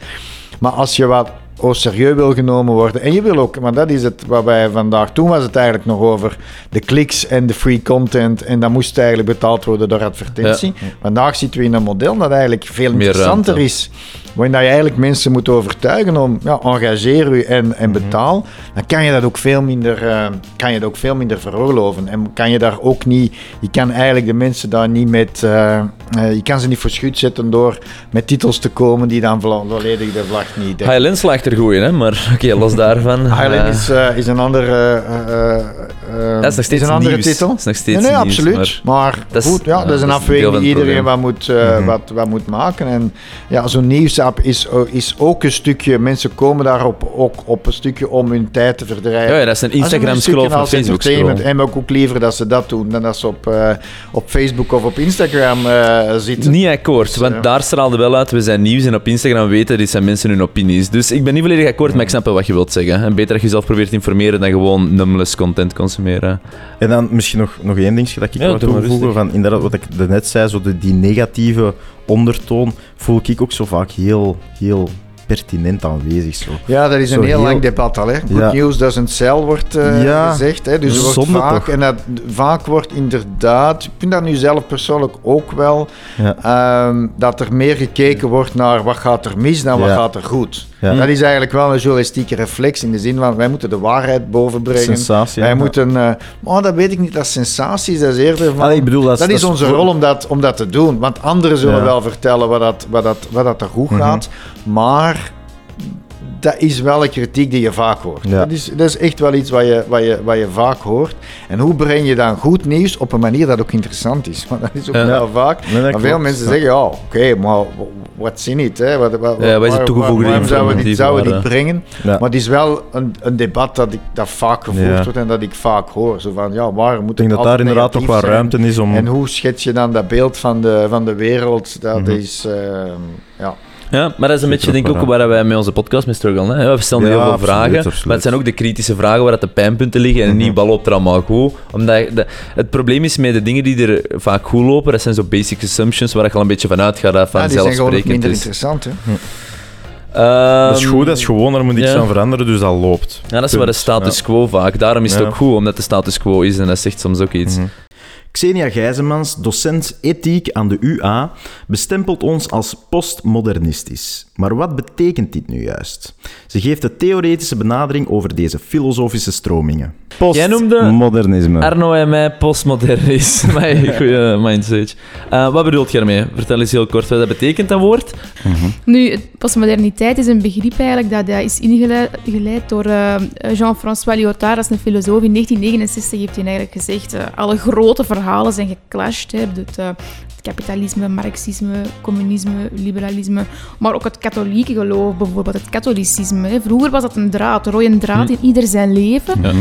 Maar als je wat oh, serieus wil genomen worden, en je wil ook, want dat is het wat wij vandaag, toen was het eigenlijk nog over de kliks en de free content, en dat moest eigenlijk betaald worden door advertentie. Vandaag zitten we in een model dat eigenlijk veel interessanter is, waarin dat je eigenlijk mensen moet overtuigen om, ja, engageer u en, en Mhm. betaal, dan kan je dat ook veel minder, eh, kan je dat ook veel minder veroorloven. En kan je daar ook niet, je kan eigenlijk de mensen daar niet met, eh, eh, je kan ze niet voor schut zetten door met titels te komen die dan vo- volledig de vlag niet dekken. Highland slaagt er goed in, hè, maar oké, los daarvan. Highland is, is een andere, dat is nog steeds een andere nieuws. titel. Dat is nog steeds nee, nee, nieuws, absoluut. maar- is- goed, ja, dat is een is afweging die iedereen wat moet, Mhm. wat, wat moet maken. En ja, zo'n is, o- is ook een stukje, mensen komen daarop ook op een stukje om hun tijd te verdrijven. Ja, ja, dat is een Als Instagram een scroll stukje of als een Facebook entertainment. scroll. En ook, ook liever dat ze dat doen dan dat ze op, eh, op Facebook of op Instagram eh, zitten. Niet akkoord, Dus, want daar straalde wel uit. We zijn nieuws en op Instagram weten, dit zijn mensen hun opinies. Dus ik ben niet volledig akkoord, maar ik snap wel wat je wilt zeggen. En beter dat je zelf probeert te informeren dan gewoon numless content consumeren. En dan misschien nog, nog één dingetje dat ik Ja, wou maar toevoegen. Van, inderdaad, wat ik net zei, zo de, die negatieve ondertoon voel ik ook zo vaak heel, heel pertinent aanwezig. Zo. Ja, dat is Zo een heel, heel- lang debat al. Hè. Good Ja. news doesn't sell, wordt eh, Ja. gezegd. Hè. Dus wordt vaak, toch? en dat, vaak wordt inderdaad, ik vind dat nu zelf persoonlijk ook wel, Ja. ehm, dat er meer gekeken wordt naar wat gaat er mis dan wat gaat er goed. Ja. Dat is eigenlijk wel een journalistieke reflex in de zin van wij moeten de waarheid bovenbrengen. Sensatie. Wij ja. moeten, oh, dat weet ik niet, dat is sensatie, dat is eerder van... Allee, ik bedoel, dat, Dat is onze rol om dat, om dat te doen. Want anderen zullen Ja. wel vertellen wat, dat, wat, dat, wat dat er goed Mhm. gaat. Maar dat is wel een kritiek die je vaak hoort. Ja. Dat, is, dat is echt wel iets wat je, wat, je, wat je vaak hoort. En hoe breng je dan goed nieuws op een manier dat ook interessant is? Want dat is ook Ja. wel vaak. Nee, Maar veel mensen Ja. zeggen, ja, oké, maar what's in it? Hè? Wat, wat, Ja, wat waar- toegevoegde waar- waarom zouden we dit, informatieve zouden we dit waarde? brengen? Maar het is wel een, een debat dat, ik, dat vaak gevoerd wordt en dat ik vaak hoor. Zo van, ja, waar moet Ik denk dat daar inderdaad negatief wel ruimte is om... En hoe schets je dan dat beeld van de, van de wereld? Dat Mhm. is, ehm, ja. Ja, maar dat is een beetje denk ik ook waar wij met onze podcast mee struggelen. Hè. We stellen Ja, heel veel absoluut, vragen, absoluut. maar het zijn ook de kritische vragen waar dat de pijnpunten liggen en Mhm. niet wat loopt er allemaal goed. Omdat de- het probleem is met de dingen die er vaak goed lopen, dat zijn zo basic assumptions waar je al een beetje van uitgaat dat Ja, die zijn gewoon ook vanzelfsprekend minder is. interessant. Hè? Ehm, dat is goed, dat is gewoon, daar moet niks ja. aan veranderen, dus dat loopt. Ja, dat is waar de Punt. status Ja. quo vaak. Daarom is het Ja. ook goed, omdat de status quo is en dat zegt soms ook iets. Mhm. Xenia Gijzemans, docent ethiek aan de UA, bestempelt ons als postmodernistisch. Maar wat betekent dit nu juist? Ze geeft de theoretische benadering over deze filosofische stromingen. Jij noemde Postmodernisme. Arno en mij postmodern is. Mijn goede mindset. Eh, wat bedoelt je ermee? Vertel eens heel kort wat dat betekent, dat woord. Nu, het- postmoderniteit is een begrip eigenlijk dat, dat is ingeleid geleid door eh, Jean-François Lyotard, dat is een filosoof. In 1969 heeft hij eigenlijk gezegd, eh, alle grote verhalen zijn geclashed. Hè. Het, eh, het kapitalisme, marxisme, communisme, liberalisme, maar ook het katholieke geloof, bijvoorbeeld het katholicisme. Hè. Vroeger was dat een draad, een rode draad in ieder zijn leven. Ja.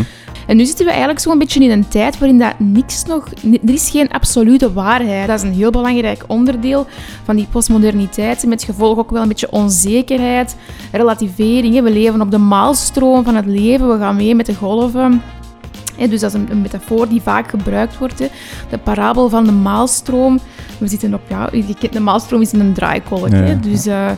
En nu zitten we eigenlijk zo'n beetje in een tijd waarin dat niks nog... Er is geen absolute waarheid. Dat is een heel belangrijk onderdeel van die postmoderniteit. Met gevolg ook wel een beetje onzekerheid, relativering. hè. We leven op de maalstroom van het leven. We gaan mee met de golven. Dus dat is een, metafoor die vaak gebruikt wordt. De parabel van de maalstroom. We zitten op... Ja, je kent de maalstroom is in een draaikolk. Ja. Dus... eh,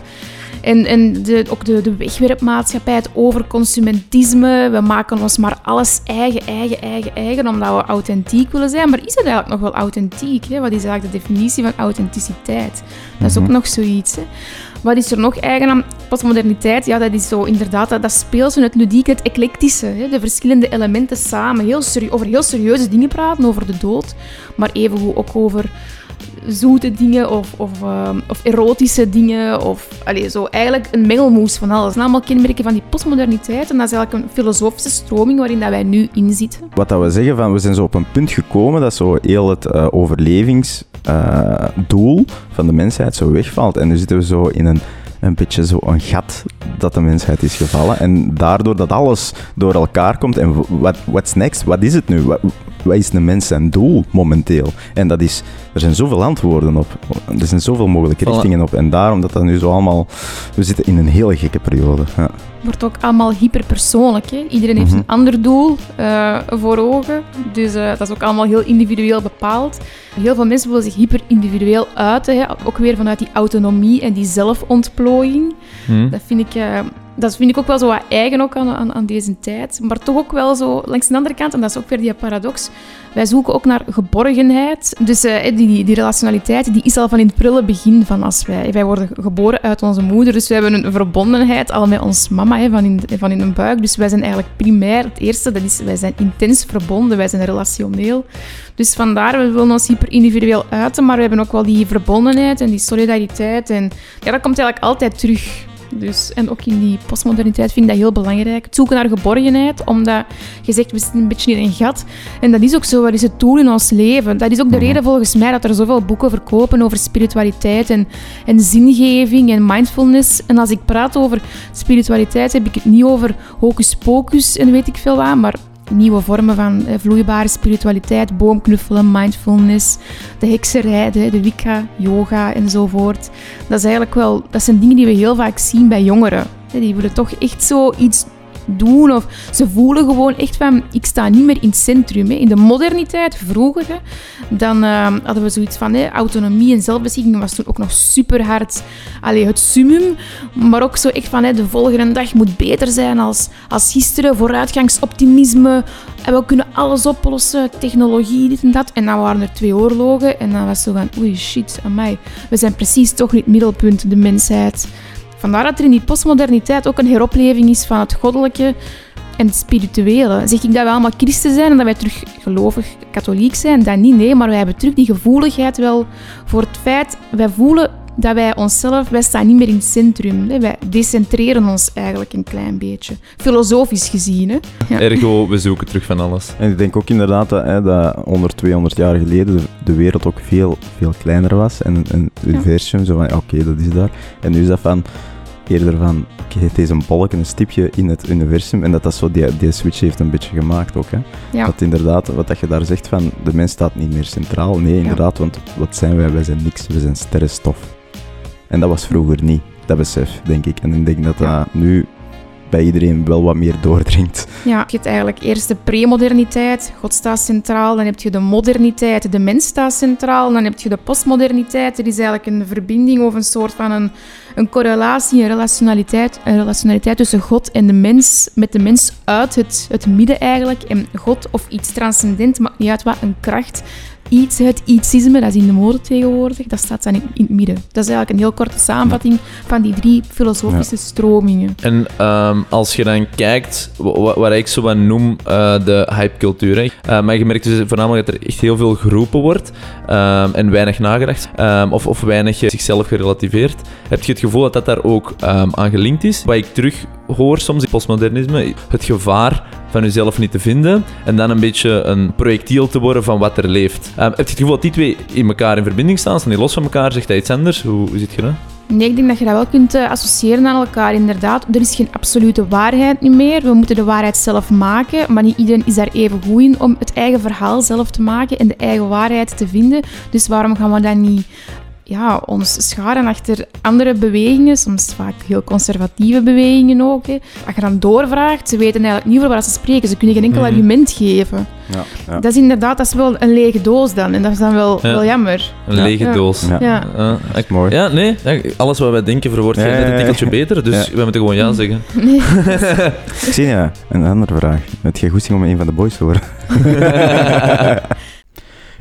en, en de, ook de, de wegwerpmaatschappij, het overconsumentisme. We maken ons maar alles eigen, eigen, eigen, eigen, omdat we authentiek willen zijn. Maar is het eigenlijk nog wel authentiek? Hè? Wat is eigenlijk de definitie van authenticiteit? Dat is ook nog zoiets. Hè? Wat is er nog eigen aan postmoderniteit? Ja, dat is zo inderdaad, dat, dat speelse, het ludieke, het eclectische. Hè? De verschillende elementen samen. Heel over heel serieuze dingen praten, over de dood. Maar evengoed ook over zoete dingen of, of, ehm, of erotische dingen. Of, allee, zo eigenlijk een mengelmoes van alles. Dat allemaal kenmerken van die postmoderniteit. En dat is eigenlijk een filosofische stroming waarin dat wij nu in zitten. Wat dat we zeggen, van, we zijn zo op een punt gekomen dat zo heel het eh, overlevingsdoel van de mensheid zo wegvalt. En nu zitten we zo in een, een beetje zo een gat dat de mensheid is gevallen. En daardoor dat alles door elkaar komt. En wat what's next? Wat is het nu? Wat, wat is de mens zijn doel momenteel? En dat is, er zijn zoveel antwoorden op. Er zijn zoveel mogelijke richtingen op. En daarom dat dat nu zo allemaal... We zitten in een hele gekke periode. Ja. Wordt ook allemaal hyperpersoonlijk. Hè? Iedereen heeft Mhm. een ander doel eh, voor ogen. Dus eh, dat is ook allemaal heel individueel bepaald. Heel veel mensen willen zich hyper-individueel uiten. Hè? Ook weer vanuit die autonomie en die zelfontplooiing. Hm. Dat vind ik, eh, dat vind ik ook wel zo wat eigen ook aan, aan, aan deze tijd. Maar toch ook wel zo langs de andere kant, en dat is ook weer die paradox, wij zoeken ook naar geborgenheid. Dus eh, die, die relationaliteit die is al van in het prille begin van als wij... Wij worden geboren uit onze moeder, dus we hebben een verbondenheid al met ons mama hè, van, in, van in een buik. Dus wij zijn eigenlijk primair het eerste, dat is wij zijn intens verbonden, wij zijn relationeel. Dus vandaar, we willen ons hyper individueel uiten, maar we hebben ook wel die verbondenheid en die solidariteit. En ja, dat komt eigenlijk altijd terug. Dus, en ook in die postmoderniteit vind ik dat heel belangrijk. Het zoeken naar geborgenheid, omdat je zegt, we zitten een beetje in een gat. En dat is ook zo, wat is het doel in ons leven? Dat is ook de reden volgens mij dat er zoveel boeken verkopen over spiritualiteit en, en zingeving en mindfulness. En als ik praat over spiritualiteit, heb ik het niet over hocus pocus en weet ik veel wat, maar nieuwe vormen van eh, vloeibare spiritualiteit, boomknuffelen, mindfulness, de hekserij, de, de wicca, yoga enzovoort. Dat, is eigenlijk wel, dat zijn dingen die we heel vaak zien bij jongeren. Die willen toch echt zo iets doen of ze voelen gewoon echt van ik sta niet meer in het centrum. Hè. In de moderniteit, vroeger, dan eh, hadden we zoiets van hè, autonomie en zelfbeschikking was toen ook nog super hard allee, het summum. Maar ook zo echt van hè, de volgende dag moet beter zijn als, als gisteren, vooruitgangsoptimisme. En we kunnen alles oplossen, technologie, dit en dat. En dan waren er twee oorlogen en dan was het zo van oei shit, amai. We zijn precies toch niet het middelpunt, de mensheid. Vandaar dat er in die postmoderniteit ook een heropleving is van het goddelijke en het spirituele. Zeg ik dat we allemaal christen zijn en dat wij terug gelovig katholiek zijn? Dat niet, nee. Maar wij hebben terug die gevoeligheid wel voor het feit... Wij voelen dat wij onszelf... Wij staan niet meer in het centrum. Hè. Wij decentreren ons eigenlijk een klein beetje. Filosofisch gezien, hè. Ja. Ergo, we zoeken terug van alles. En ik denk ook inderdaad dat, hè, dat 100, 200 jaar geleden de, de wereld ook veel, veel kleiner was. En een universum, zo van, oké, dat is daar. En nu is dat van, eerder van, oké, is een bolk, een stipje in het universum. En dat dat zo, die, die switch heeft een beetje gemaakt ook. Hè. Ja. Dat inderdaad, wat dat je daar zegt van, de mens staat niet meer centraal. Nee, inderdaad, want wat zijn wij? Wij zijn niks, we zijn sterrenstof. En dat was vroeger niet, dat besef, denk ik. En ik denk dat dat nu bij iedereen wel wat meer doordringt. Ja, je hebt eigenlijk eerst de premoderniteit, God staat centraal, dan heb je de moderniteit, de mens staat centraal, dan heb je de postmoderniteit. Er is eigenlijk een verbinding of een soort van een, een correlatie, een relationaliteit, een relationaliteit tussen God en de mens, met de mens uit het, het midden eigenlijk. En God of iets transcendent, maakt niet uit wat, een kracht, iets, het ietsisme, dat is in de mode tegenwoordig, dat staat dan in, in het midden. Dat is eigenlijk een heel korte samenvatting van die drie filosofische stromingen. En ehm, als je dan kijkt, wa- wa- wat ik zo wat noem eh, de hypecultuur. Eh, maar je merkt dus voornamelijk dat er echt heel veel geroepen wordt ehm, en weinig nagedacht. ehm, of, of weinig eh, zichzelf gerelativeerd. Heb je het gevoel dat dat daar ook aan gelinkt is? Wat ik terug hoor soms in postmodernisme, het gevaar van jezelf niet te vinden en dan een beetje een projectiel te worden van wat er leeft. Ehm, heb je het gevoel dat die twee in elkaar in verbinding staan? Staan die los van elkaar? Zegt hij iets anders? Hoe, zit je dat? Nee, ik denk dat je dat wel kunt eh, associëren aan elkaar, inderdaad. Er is geen absolute waarheid meer. We moeten de waarheid zelf maken, maar niet iedereen is daar even goed in om het eigen verhaal zelf te maken en de eigen waarheid te vinden. Dus waarom gaan we dan niet ja, ons scharen achter andere bewegingen, soms vaak heel conservatieve bewegingen ook. Hè. Als je dan doorvraagt, ze weten eigenlijk niet over waar ze spreken. Ze kunnen geen enkel Mhm. argument geven. Ja, ja. Dat is inderdaad dat is wel een lege doos dan. En dat is dan wel, Ja. wel jammer. Een Ja. lege Ja. doos. Ja. Ja. Ik- Echt mooi. Ja, nee. ja, alles wat wij denken verwoord Ja, jij net ja, een ja. tikkeltje beter, dus Ja. wij moeten gewoon ja zeggen. Nee. Xenia, een andere vraag. Heb jij goesting om een van de boys te worden?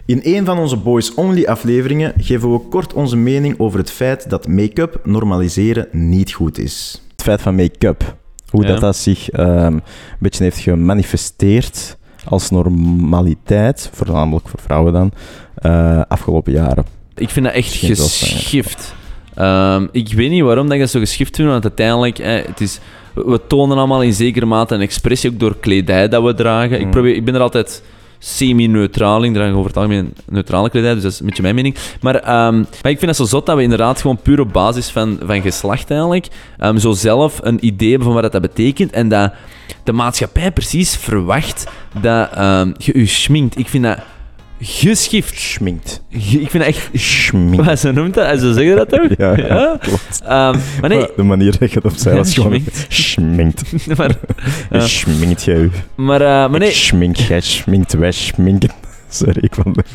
In een van onze Boys Only afleveringen geven we kort onze mening over het feit dat make-up normaliseren niet goed is. Het feit van make-up. Hoe Ja. dat, dat zich ehm, een beetje heeft gemanifesteerd als normaliteit, voornamelijk voor vrouwen dan, eh, afgelopen jaren. Ik vind dat echt geschift. Ehm, ik weet niet waarom dat ik dat zo geschift vind, want uiteindelijk, eh, het is, we, we tonen allemaal in zekere mate een expressie, ook door kledij dat we dragen. Ik, Mm. probeer, ik ben er altijd semi-neutraal in, ik draag over het algemeen neutrale kledij, dus dat is een beetje mijn mening. Maar, ehm, maar ik vind het zo zot dat we inderdaad gewoon puur op basis van, van geslacht eigenlijk, ehm, zo zelf een idee hebben van wat dat betekent en dat de maatschappij precies verwacht dat ehm, je je schminkt. Ik vind dat geschift. Schminkt. Ge- Ik vind het echt... Schminkt. Wat, zo noemt dat? Zo zeg je dat toch? Ja, ja, klopt. Ehm, maar nee, De manier dat je het opzij was gewoon... Schminkt. Schminkt. maar, Ja. Schminkt jij u. maar, eh, maar nee, Schmink jij, schminkt wij, schminken. Sorry, ik vond het...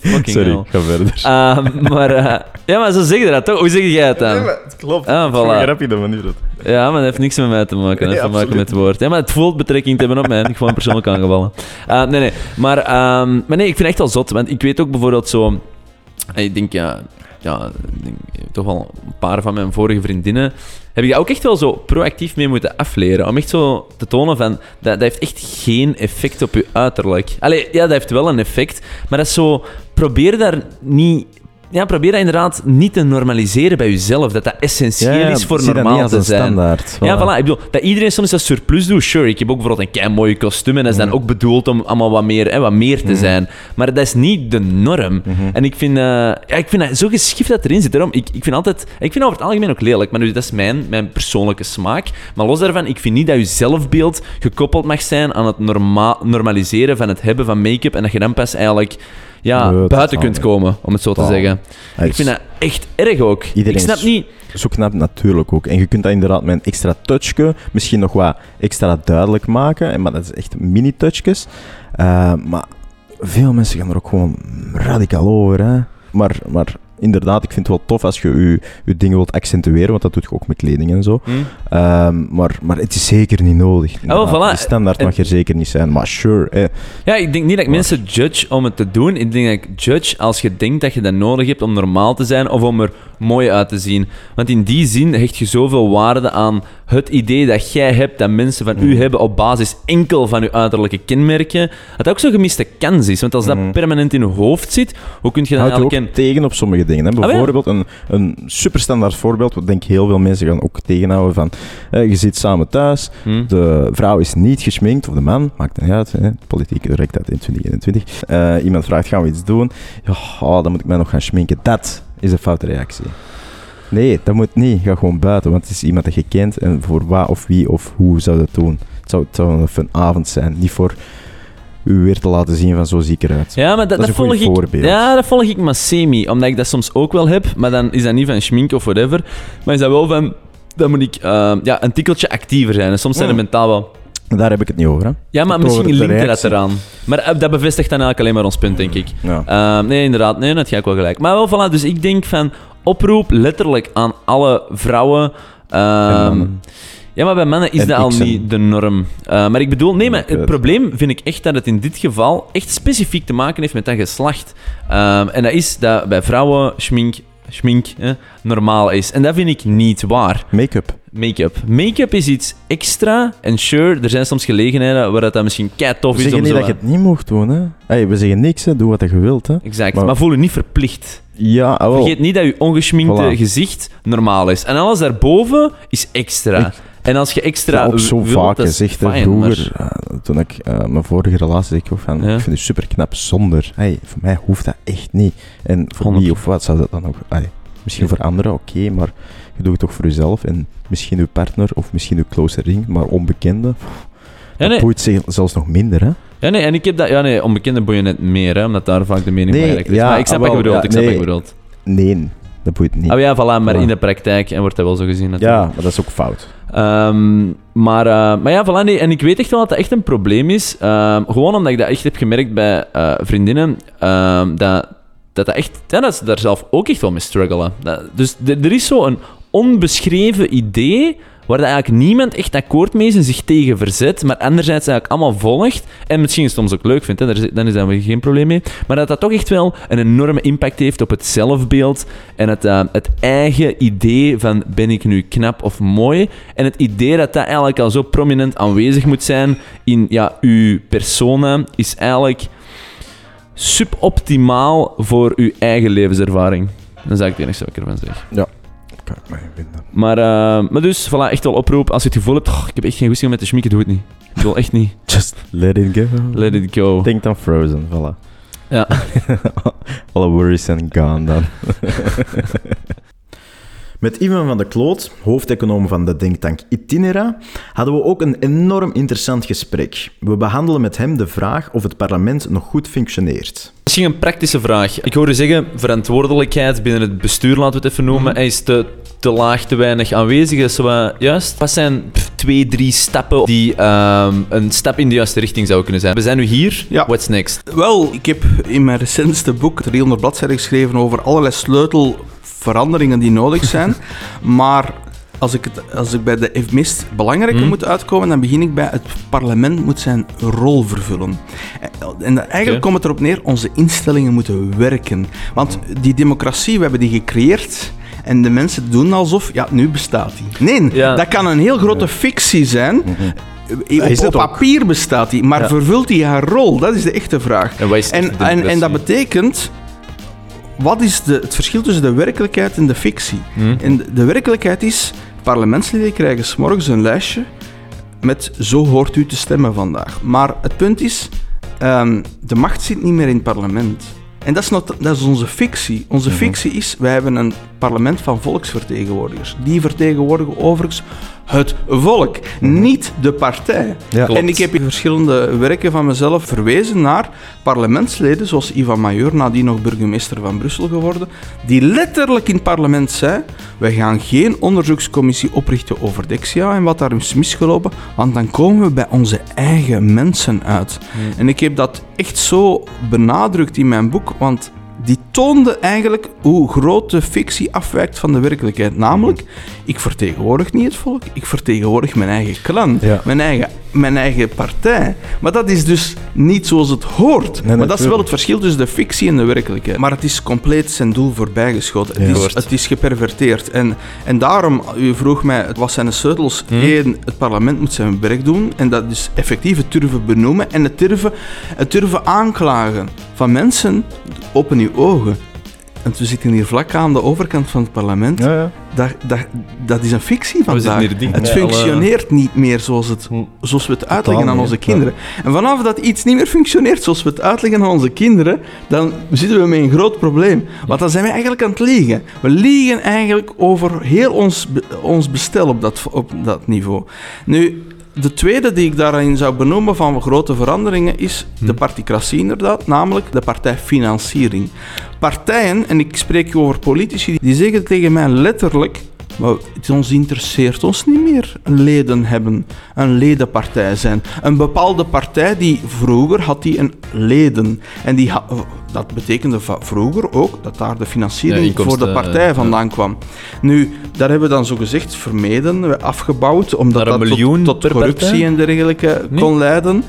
fucking Sorry, hell. ga verder. Ehm, maar, eh, ja, maar zo zeg je dat toch? Hoe zeg jij het dan? het klopt. Ah, Ik vond het voilà. grappig de manier dat... Ja, maar dat heeft niks met mij te maken. Dat Nee, heeft te maken absoluut. met het woord. Ja, maar het voelt betrekking te hebben op mij. Ik me persoonlijk aangevallen. Eh, nee, nee. Maar, ehm, maar nee, ik vind het echt wel zot. Want ik weet ook bijvoorbeeld zo... Ik denk, ja... Ja, ik denk, toch wel een paar van mijn vorige vriendinnen... Heb daar ook echt wel zo proactief mee moeten afleren. Om echt zo te tonen van... Dat, dat heeft echt geen effect op je uiterlijk. Allee, ja, dat heeft wel een effect. Maar dat is zo... Probeer daar niet... Ja, probeer dat inderdaad niet te normaliseren bij jezelf. Dat dat essentieel is voor zie dat niet normaal als te zijn. standaard. Ja, voilà. Ik bedoel, dat iedereen soms dat surplus doet, sure. Ik heb ook bijvoorbeeld een kei mooie kostuum en dat is dan Mhm. ook bedoeld om allemaal wat meer, hè, wat meer te Mhm. zijn. Maar dat is niet de norm. Mhm. En ik vind, eh, ja, ik vind dat zo geschift dat erin zit. Daarom, ik, ik vind altijd... Ik vind over het algemeen ook lelijk, maar nu, dat is mijn, mijn persoonlijke smaak. Maar los daarvan, ik vind niet dat je zelfbeeld gekoppeld mag zijn aan het norma normaliseren van het hebben van make-up en dat je dan pas eigenlijk ja, Nee, buiten kunt komen, om het zo te zeggen. Ik vind dat echt erg ook. Iedereen ik snap niet... Zo knap natuurlijk ook. En je kunt dat inderdaad met een extra touchje misschien nog wat extra duidelijk maken. En- Maar dat is echt mini-touchjes. Eh, maar veel mensen gaan er ook gewoon radicaal over. Hè? Maar, maar inderdaad, ik vind het wel tof als je je, je dingen wilt accentueren. Want dat doet je ook met kleding en zo. Hm? Ehm, maar, maar het is zeker niet nodig. inderdaad. voilà. De standaard En- mag er zeker niet zijn. Maar sure. Ja, ik denk niet dat ik Maar- mensen judge om het te doen. Ik denk dat ik judge als je denkt dat je dat nodig hebt om normaal te zijn of om er mooi uit te zien. Want in die zin hecht je zoveel waarde aan het idee dat jij hebt, dat mensen van u Mhm. hebben op basis enkel van uw uiterlijke kenmerken. Dat ook zo'n gemiste kans is. Want als dat Mhm. permanent in je hoofd zit, hoe kun je dan ook eigenlijk... een- tegen op sommige dingen. Hè? Ah. Bijvoorbeeld een, een superstandaard voorbeeld, wat denk ik heel veel mensen gaan ook tegenhouden van eh, je zit samen thuis, Hm? de vrouw is niet geschminkt, of de man, maakt niet uit, hè? politiek correctheid in 2021. Eh, iemand vraagt, gaan we iets doen? Ja, oh, dan moet ik mij nog gaan schminken. Dat is een foute reactie. Nee, dat moet niet. Ga gewoon buiten, want het is iemand dat je kent en voor wat of wie of hoe zou dat doen. Het zou, het zou een avond zijn, niet voor u weer te laten zien van zo zie ik eruit. Ja, maar dat, volg ik. voorbeeld. Ja, dat volg ik maar semi. Omdat ik dat soms ook wel heb. Maar dan is dat niet van schmink of whatever. Maar is dat wel van. Dan moet ik eh, ja, een tikkeltje actiever zijn. En soms zijn er mentaal wel. Daar heb ik het niet over. Hè? Ja, maar Tot misschien linkt er dat eraan. Maar eh, dat bevestigt dan eigenlijk alleen maar ons punt, denk ik. Ja. Eh, nee, inderdaad. Nee, dat ga ik wel gelijk. Maar wel, voilà. Dus ik denk van. Oproep letterlijk aan alle vrouwen. En ehm, ja, maar bij mannen is En dat al niet de norm. Eh, maar ik bedoel, nee, maar het. probleem vind ik echt dat het in dit geval echt specifiek te maken heeft met dat geslacht. Ehm, en dat is dat bij vrouwen schmink, schmink hè, normaal is. En dat vind ik niet waar. Make-up. Make-up. Make-up is iets extra. En sure, er zijn soms gelegenheden waar dat, dat misschien kei tof We is zeggen om niet zo... dat je het niet mocht doen. Hè? Hey, we zeggen niks, hè. doe wat je wilt. Hè. Exact. Maar, Maar- voel je niet verplicht. Ja, wel. Vergeet niet dat je ongeschminkte Voilà. gezicht normaal is. En alles daarboven is extra. Ik- En als je extra Ja, zo wilt, vaak gezegd. vroeger, maar- eh, toen ik eh, mijn vorige relatie zei ik van, Ja. ik vind het super knap zonder. Hey, voor mij hoeft dat echt niet. En voor wie 100%. of wat zou dat dan ook... Hey, misschien voor anderen, oké, maar je doet het toch voor jezelf. En misschien uw partner of misschien uw close ring, maar onbekende. Ja, nee. boeit ze- zelfs nog minder, hè? Ja, nee, en ik heb dat... Ja, nee, onbekende boeien net meer, hè, omdat daar vaak de mening Nee, belangrijk is. ja, maar ik snap ah, wat je bedoelt, ja, ik snap nee. wat je bedoelt. Nee, dat boeit niet. Oh ja, voilà, maar Voilà. in de praktijk en wordt dat wel zo gezien natuurlijk. ja, maar dat is ook fout. Ehm, maar, eh, maar ja, voilà, nee, en ik weet echt wel dat dat echt een probleem is. Ehm, gewoon omdat ik dat echt heb gemerkt bij eh, vriendinnen. ehm, dat, dat dat echt... Ja, dat ze daar zelf ook echt wel mee struggelen. Dat, dus er is zo een onbeschreven idee waar eigenlijk niemand echt akkoord mee is en zich tegen verzet, maar anderzijds eigenlijk allemaal volgt en misschien soms ook leuk vindt, daar dan is daar geen probleem mee, maar dat dat toch echt wel een enorme impact heeft op het zelfbeeld en het, eh, het eigen idee van ben ik nu knap of mooi en het idee dat dat eigenlijk al zo prominent aanwezig moet zijn in ja, uw persona is eigenlijk suboptimaal voor uw eigen levenservaring. Dat is eigenlijk het enige wat ik ervan zeg. Kan ik mij vinden. Maar, eh, maar dus, voilà, echt wel oproep. Als je het gevoel hebt, "Oh, ik heb echt geen goesting met de schminken, doe het niet. Ik wil echt niet. Just let it go. Let it go. Denk dan Frozen, voilà. Ja. Alle worries zijn gone dan. Met Ivan van de Kloot, hoofdeconoom van de denktank Itinera, hadden we ook een enorm interessant gesprek. We behandelen met hem de vraag of het parlement nog goed functioneert. Misschien een praktische vraag. Ik hoorde zeggen, verantwoordelijkheid binnen het bestuur, laten we het even noemen, hij is te, te laag, te weinig aanwezig. Is wat juist? Wat zijn pff, twee, drie stappen die ehm, een stap in de juiste richting zouden kunnen zijn? We zijn nu hier, Ja. what's next? Wel, ik heb in mijn recentste boek 300 bladzijden geschreven over allerlei sleutelveranderingen die nodig zijn. maar als ik, het, als ik bij de meest belangrijke Hmm. moet uitkomen, dan begin ik bij het parlement moet zijn rol vervullen. En eigenlijk komt het erop neer, onze instellingen moeten werken. Want die democratie, we hebben die gecreëerd... En de mensen doen alsof, ja, nu bestaat die. Nee, Ja. dat kan een heel grote fictie zijn. Op, het op ook. papier bestaat die, maar Ja. vervult die haar rol? Dat is de echte vraag. En, wat is En, en, en dat betekent, wat is de, het verschil tussen de werkelijkheid en de fictie? Hm? En de, de werkelijkheid is, parlementsleden krijgen s'morgens een lijstje met zo hoort u te stemmen vandaag. Maar het punt is, ehm, de macht zit niet meer in het parlement. En dat is, not, dat is onze fictie. Onze fictie is, wij hebben een parlement van volksvertegenwoordigers. Die vertegenwoordigen overigens het volk, niet de partij. Ja. En ik heb in verschillende werken van mezelf verwezen naar parlementsleden, zoals Ivan Majeur, nadien nog burgemeester van Brussel geworden, die letterlijk in het parlement zei, wij gaan geen onderzoekscommissie oprichten over Dexia en wat daar is misgelopen, want dan komen we bij onze eigen mensen uit. En ik heb dat echt zo benadrukt in mijn boek, want die toonde eigenlijk hoe groot de fictie afwijkt van de werkelijkheid. Namelijk, ik vertegenwoordig niet het volk, ik vertegenwoordig mijn eigen clan, Ja. mijn, eigen, mijn eigen partij. Maar dat is dus niet zoals het hoort. nee, maar dat is wel het verschil tussen de fictie en de werkelijkheid. Maar het is compleet zijn doel voorbijgeschoten. Ja. Het, is, het is geperverteerd. En, en daarom, u vroeg mij, wat zijn de sleutels? Hm. Eén, het parlement moet zijn werk doen. En dat is effectief het durven benoemen en het durven, het durven aanklagen van mensen. Open uw ogen. Want we zitten hier vlak aan de overkant van het parlement. Ja, ja. Dat, dat, dat is een fictie vandaag. Het alle- functioneert niet meer zoals, het, zoals we het uitleggen aan onze kinderen. En vanaf dat iets niet meer functioneert zoals we het uitleggen aan onze kinderen, dan zitten we met een groot probleem. Want dan zijn we eigenlijk aan het liegen. We liegen eigenlijk over heel ons, ons bestel op dat, op dat niveau. Nu, de tweede die ik daarin zou benoemen van grote veranderingen is de particratie inderdaad, namelijk de partijfinanciering. Partijen, en ik spreek hier over politici, die zeggen tegen mij letterlijk maar het ons interesseert ons niet meer leden hebben, een ledenpartij zijn. Een bepaalde partij die vroeger had die een leden. En die ha- dat betekende vroeger ook dat daar de financiering Ja, voor de partij eh, vandaan kwam. Nu, daar hebben we dan zogezegd vermeden, afgebouwd, omdat dat tot, corruptie partij? en dergelijke Nee? kon leiden.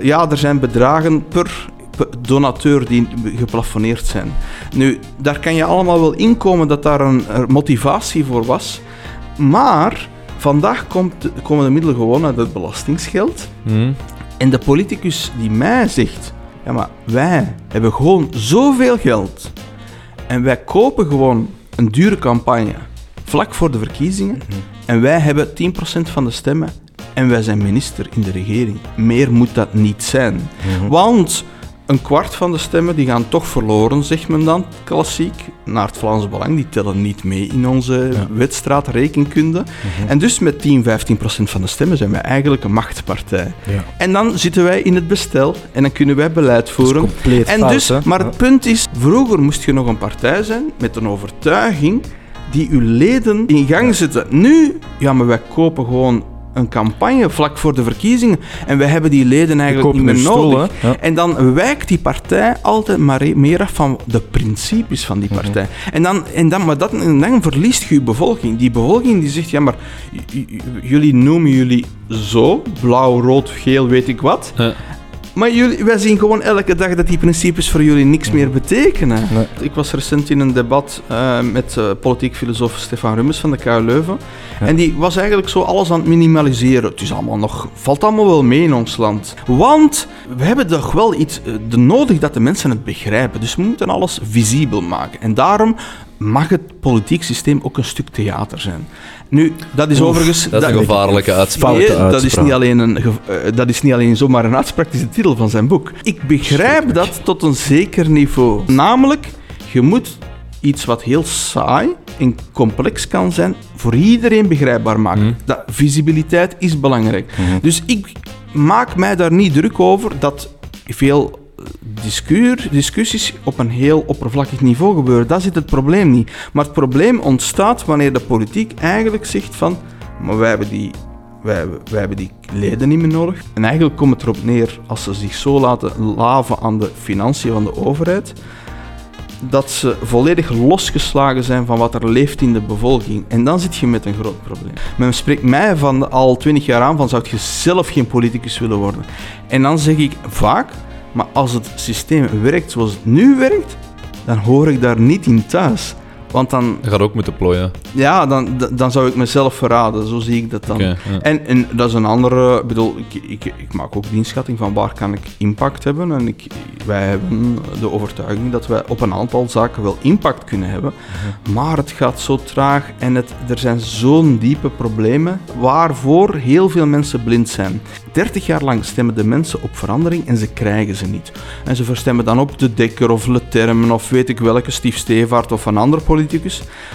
Ja, er zijn bedragen per per donateur die geplafonneerd zijn. Nu, daar kan je allemaal wel inkomen dat daar een motivatie voor was. Maar vandaag komt, komen de middelen gewoon uit het belastingsgeld. Hm? En de politicus die mij zegt: Ja, maar wij hebben gewoon zoveel geld. En wij kopen gewoon een dure campagne vlak voor de verkiezingen. En wij hebben 10% van de stemmen. En wij zijn minister in de regering. Meer moet dat niet zijn. Want een kwart van de stemmen die gaan toch verloren, zegt men dan, klassiek, naar het Vlaams Belang. Die tellen niet mee in onze wedstraatrekenkunde. En dus met 10, 15 procent van de stemmen zijn wij eigenlijk een machtspartij. Ja. En dan zitten wij in het bestel en dan kunnen wij beleid voeren. compleet En fout, dus, hè? maar Ja. het punt is, vroeger moest je nog een partij zijn met een overtuiging die uw leden in gang zetten. Nu, ja, maar wij kopen gewoon een campagne vlak voor de verkiezingen en wij hebben die leden eigenlijk niet meer stoel, nodig. Ja. En dan wijkt die partij altijd maar e- meer af van de principes van Mhm. die partij. en dan, en dan, maar dat, en dan verliest je je bevolking. Die bevolking die zegt, ja, maar jullie noemen jullie zo, blauw, rood, geel, weet ik wat. Ja. Maar jullie, wij zien gewoon elke dag dat die principes voor jullie niks meer betekenen. Nee. Ik was recent in een debat eh, met eh, politiek filosoof Stefan Rummes van de KU Leuven. Ja. En die was eigenlijk zo alles aan het minimaliseren. Het is allemaal nog, valt allemaal wel mee in ons land. Want we hebben toch wel iets de nodig dat de mensen het begrijpen. Dus we moeten alles visibel maken. En daarom mag het politiek systeem ook een stuk theater zijn. Nu, dat is overigens... Dat is een gevaarlijke uitspraak. Nee, dat is, niet alleen een, eh, dat is niet alleen zomaar een uitspraak, het is de titel van zijn boek. Ik begrijp dat tot een zeker niveau. Namelijk, je moet iets wat heel saai en complex kan zijn, voor iedereen begrijpbaar maken. Mhm. Dat, visibiliteit is belangrijk. Dus ik maak mij daar niet druk over dat veel discussies op een heel oppervlakkig niveau gebeuren. Dat zit het probleem niet. Maar het probleem ontstaat wanneer de politiek eigenlijk zegt van, maar wij hebben die, wij, wij hebben die leden niet meer nodig. En eigenlijk komt het erop neer, als ze zich zo laten laven aan de financiën van de overheid, dat ze volledig losgeslagen zijn van wat er leeft in de bevolking. En dan zit je met een groot probleem. Men spreekt mij van al twintig jaar aan van zou je zelf geen politicus willen worden. En dan zeg ik vaak, maar als het systeem werkt zoals het nu werkt, dan hoor ik daar niet in thuis. Want dan, Dat gaat ook moeten plooien. ja, dan, dan- zou ik mezelf verraden. Zo zie ik dat dan. Ja. En, en dat is een andere... Ik bedoel, ik, ik, ik maak ook die inschatting van waar kan ik impact hebben. En ik, wij hebben de overtuiging dat wij op een aantal zaken wel impact kunnen hebben. Maar het gaat zo traag en het, er zijn zo'n diepe problemen waarvoor heel veel mensen blind zijn. 30 jaar lang stemmen de mensen op verandering en ze krijgen ze niet. En ze verstemmen dan op de Dekker of Leterme of weet ik welke, Steve Stevaart of een andere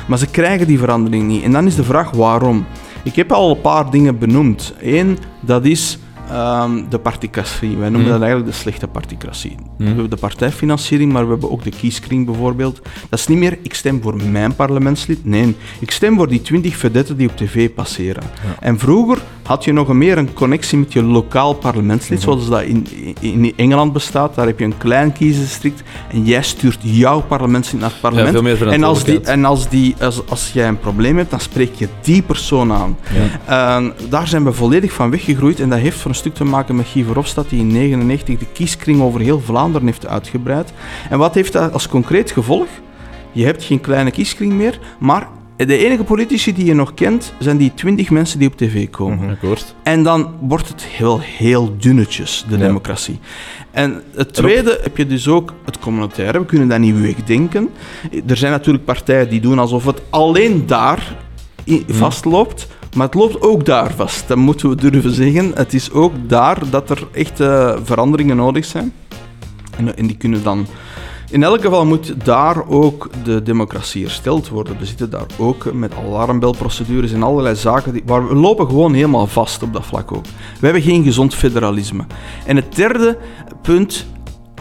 Maar ze krijgen die verandering niet. En dan is de vraag waarom. Ik heb al een paar dingen benoemd. Eén, dat is ehm, de particratie. Wij noemen Mhm. dat eigenlijk de slechte particratie. We Mhm. hebben de partijfinanciering, maar we hebben ook de kieskring bijvoorbeeld. Dat is niet meer, ik stem voor mijn parlementslid. Nee, ik stem voor die 20 vedetten die op tv passeren. En vroeger had je nog meer een connectie met je lokaal parlementslid, zoals dat in, in Engeland bestaat. Daar heb je een klein kiesdistrict en jij stuurt jouw parlementslid naar het parlement. en als, die, en als, die, als, als jij een probleem hebt, dan spreek je die persoon aan. En daar zijn we volledig van weggegroeid en dat heeft voor een stuk te maken met Guy Verhofstadt, die in 1999 de kieskring over heel Vlaanderen heeft uitgebreid. En wat heeft dat als concreet gevolg? Je hebt geen kleine kieskring meer, maar de enige politici die je nog kent, zijn die 20 mensen die op tv komen. Akkoord. En dan wordt het heel, heel dunnetjes, de Ja. democratie. En het tweede heb je dus ook het communautaire. We kunnen dat niet wegdenken. Er zijn natuurlijk partijen die doen alsof het alleen daar i- vastloopt. Maar het loopt ook daar vast. Dat moeten we durven zeggen. Het is ook daar dat er echt eh, veranderingen nodig zijn. En, en die kunnen dan... In elk geval moet daar ook de democratie hersteld worden. We zitten daar ook met alarmbelprocedures en allerlei zaken. Die, waar we lopen gewoon helemaal vast op dat vlak ook. We hebben geen gezond federalisme. En het derde punt,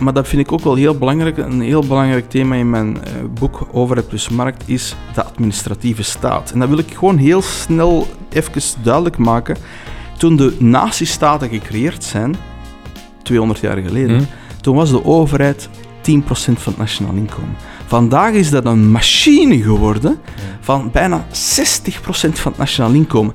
maar dat vind ik ook wel heel belangrijk, een heel belangrijk thema in mijn eh, boek Overheid plus Markt, is de administratieve staat. En dat wil ik gewoon heel snel even duidelijk maken. Toen de nazistaten gecreëerd zijn, 200 jaar geleden, Hm? toen was de overheid 10% van het nationaal inkomen. Vandaag is dat een machine geworden van bijna 60% van het nationaal inkomen.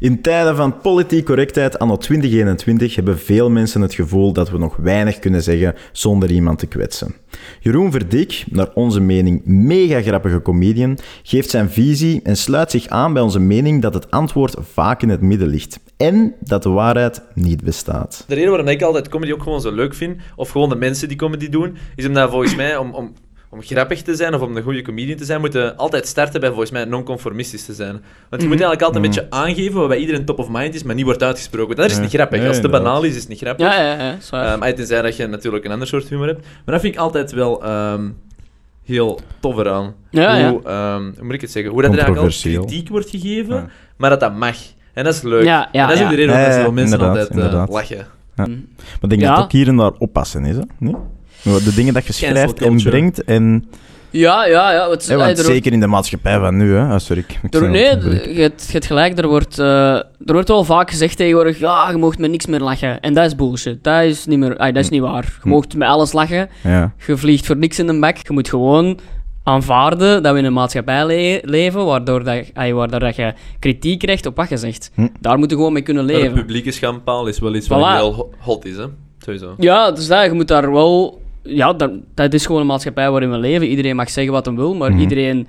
In tijden van politiek correctheid anno 2021 hebben veel mensen het gevoel dat we nog weinig kunnen zeggen zonder iemand te kwetsen. Jeroen Verdik, naar onze mening mega grappige comedian, geeft zijn visie en sluit zich aan bij onze mening dat het antwoord vaak in het midden ligt en dat de waarheid niet bestaat. De reden waarom ik altijd comedy ook gewoon zo leuk vind, of gewoon de mensen die comedy doen, is omdat volgens mij, om, om, om grappig te zijn of om een goede comedian te zijn, moeten we altijd starten bij volgens mij non-conformistisch te zijn. Want je moet eigenlijk altijd een beetje aangeven wat bij iedereen top of mind is, maar niet wordt uitgesproken. Dat is niet grappig. Nee, Als het te banaal is, is het niet grappig. Ja, ja, ja. Ehm, tenzij dat je natuurlijk een ander soort humor hebt. Maar dat vind ik altijd wel ehm, heel tof eraan. Ja, ja. hoe, ehm, hoe moet ik het zeggen? Hoe dat er eigenlijk al kritiek wordt gegeven, Ja. maar dat dat mag. En dat is leuk. Ja, ja, en dat is ook ja. de reden waarom Ja, ja, zoveel mensen inderdaad, altijd eh, lachen. Maar ik denk Ja. dat ook hier en daar oppassen is, hè? Nee? De dingen dat je schrijft en brengt en... Ja, ja, ja. Het, want er- zeker in de maatschappij van nu, hè? Ah, sorry, ik, ik er- nee, het je hebt, je hebt gelijk. Er wordt, eh, er wordt wel vaak gezegd tegenwoordig, ja, je mag met niks meer lachen. En dat is bullshit. Dat is niet, meer, ay, dat is niet waar. Je Hm. mag met alles lachen. Ja. Je vliegt voor niks in de bek. Je moet gewoon aanvaarden dat we in een maatschappij le- leven waardoor dat, ay, waardoor dat je kritiek krijgt op wat je zegt. Hm. Daar moet je gewoon mee kunnen Maar het leven. publieke schandpaal is wel iets wat Voilà. heel ho- hot is, hè? Sowieso. Ja, dus dat, je moet daar wel... Ja, dat, dat is gewoon een maatschappij waarin we leven. Iedereen mag zeggen wat hij wil, maar Mhm. iedereen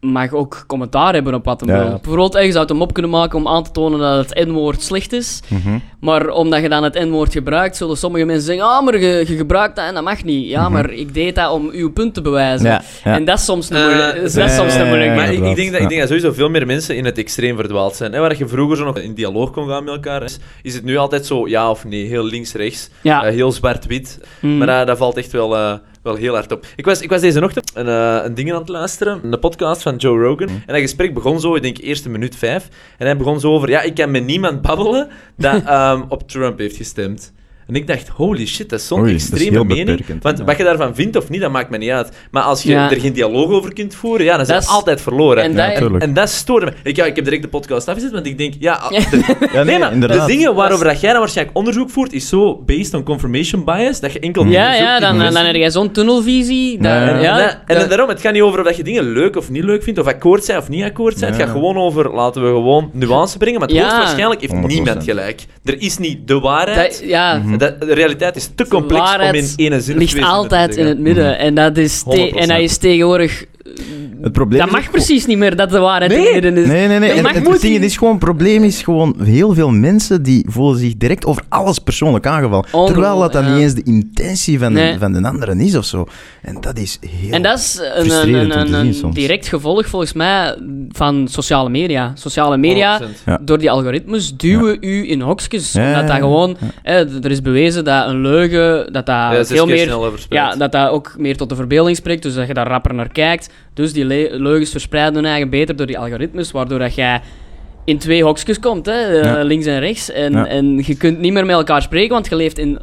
mag ook commentaar hebben op wat hij Ja, wil. Bijvoorbeeld, eh, je zou het hem op kunnen maken om aan te tonen dat het N-woord slecht is. Mhm. Maar omdat je dan het N-woord gebruikt, zullen sommige mensen zeggen... Ah, maar je, je gebruikt dat en dat mag niet. Ja, maar ik deed dat om uw punt te bewijzen. Mhm. Ja, ja. En dat is soms Eh, moeilijk- dat is soms Maar ik, denk dat, ja. ik denk dat sowieso veel meer mensen in het extreem verdwaald zijn. Hè? Waar je vroeger zo nog in dialoog kon gaan met elkaar, is, is het nu altijd zo ja of nee, heel links-rechts, Ja. eh, heel zwart-wit. Mm. Maar dat, dat valt echt wel, eh, wel heel hard op. Ik was, ik was deze ochtend een, eh, een ding aan het luisteren, een podcast van Joe Rogan. En dat gesprek begon zo, ik denk eerste minuut vijf. En hij begon zo over, ja, ik kan met niemand babbelen dat ehm, op Trump heeft gestemd. En ik dacht, holy shit, dat is zo'n Oei, dat is extreme heel mening. beperkend, Want ja. wat je daarvan vindt of niet, dat maakt me niet uit. Maar als je Ja. er geen dialoog over kunt voeren, ja, dan zijn Dat we is- altijd verloren. en En, dat- tuurlijk. en dat stoorde me. Ik, ja, ik heb direct de podcast afgezet, want ik denk, ja... de- Ja, nee, maar inderdaad. de dingen waarover dat jij dan waarschijnlijk onderzoek voert, is zo based on confirmation bias, dat je enkel... Ja, ja, dan, dan heb jij zo'n tunnelvisie. dat- Ja, ja. en, en dat- daarom, het gaat niet over of dat je dingen leuk of niet leuk vindt, of akkoord zijn of niet akkoord zijn. Het gaat gewoon over, laten we gewoon nuance brengen, maar het Ja. hoogstwaarschijnlijk heeft 100%. niemand gelijk. Er is niet de waarheid. dat- ja, Mhm. Dat- de realiteit is te complex om in ene zin of ligt te altijd in het midden. En dat is, te- 100%. en dat is tegenwoordig... Het probleem Dat is mag ook- precies niet meer, dat de waarheid Nee. het is. Nee, nee, nee. Het ding niet. is gewoon, het probleem is gewoon heel veel mensen die voelen zich direct over alles persoonlijk aangevallen. Ongelooflijk, Terwijl dat dan ja. niet eens de intentie van, Nee. van de anderen is of zo. En dat is heel... En dat is een, een, frustrerend een, zien direct gevolg volgens mij van sociale media. Sociale media, 100%. Ja. door die algoritmes, duwen u in hokjes. Ja, omdat dat ja, gewoon... hè, er is bewezen dat een leugen, dat dat veel meer... Ja, dat dat ook meer tot de verbeelding spreekt, dus dat je daar rapper naar kijkt. Dus die le- leugens verspreiden hun eigen beter door die algoritmes, waardoor dat jij in twee hokjes komt, hè, eh, Ja. links en rechts. En, Ja. en je kunt niet meer met elkaar spreken, want je leeft in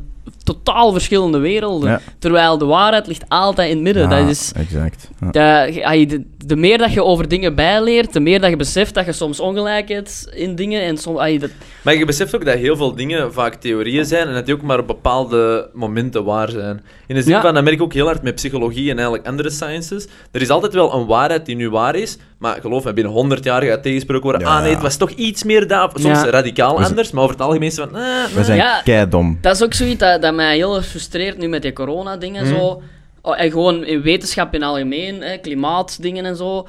totaal verschillende werelden. Ja. Terwijl de waarheid ligt altijd in het midden. Ja, dat is, Exact. Ja. je de, de meer dat je over dingen bijleert, de meer dat je beseft dat je soms ongelijk hebt in dingen. En soms, dat, Maar je beseft ook dat heel veel dingen vaak theorieën zijn en dat die ook maar op bepaalde momenten waar zijn. In de zin Ja. van, dat merk ik ook heel hard met psychologie en eigenlijk andere sciences. Er is altijd wel een waarheid die nu waar is, maar geloof me, binnen 100 jaar gaat tegensproken worden. Ja. Ah nee, het was toch iets meer daar. Soms Ja. radicaal anders, maar over het algemeen is het van... eh, We zijn Ja. keidom. dat is ook zoiets dat, dat mij heel erg frustreert nu met die corona-dingen. Mhm. Zo. Oh, en gewoon in wetenschap in het algemeen, hè, klimaatdingen en zo.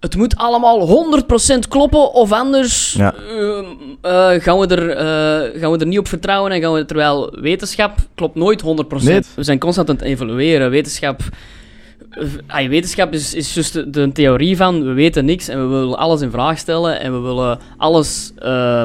Het moet allemaal 100% kloppen, of anders Ja. ehm, eh, gaan, we er, eh, gaan we er niet op vertrouwen. En gaan we, terwijl wetenschap klopt nooit 100%. Nee. We zijn constant aan het evolueren. Wetenschap, eh, ah, wetenschap is, is juist de, de theorie van we weten niks en we willen alles in vraag stellen en we willen alles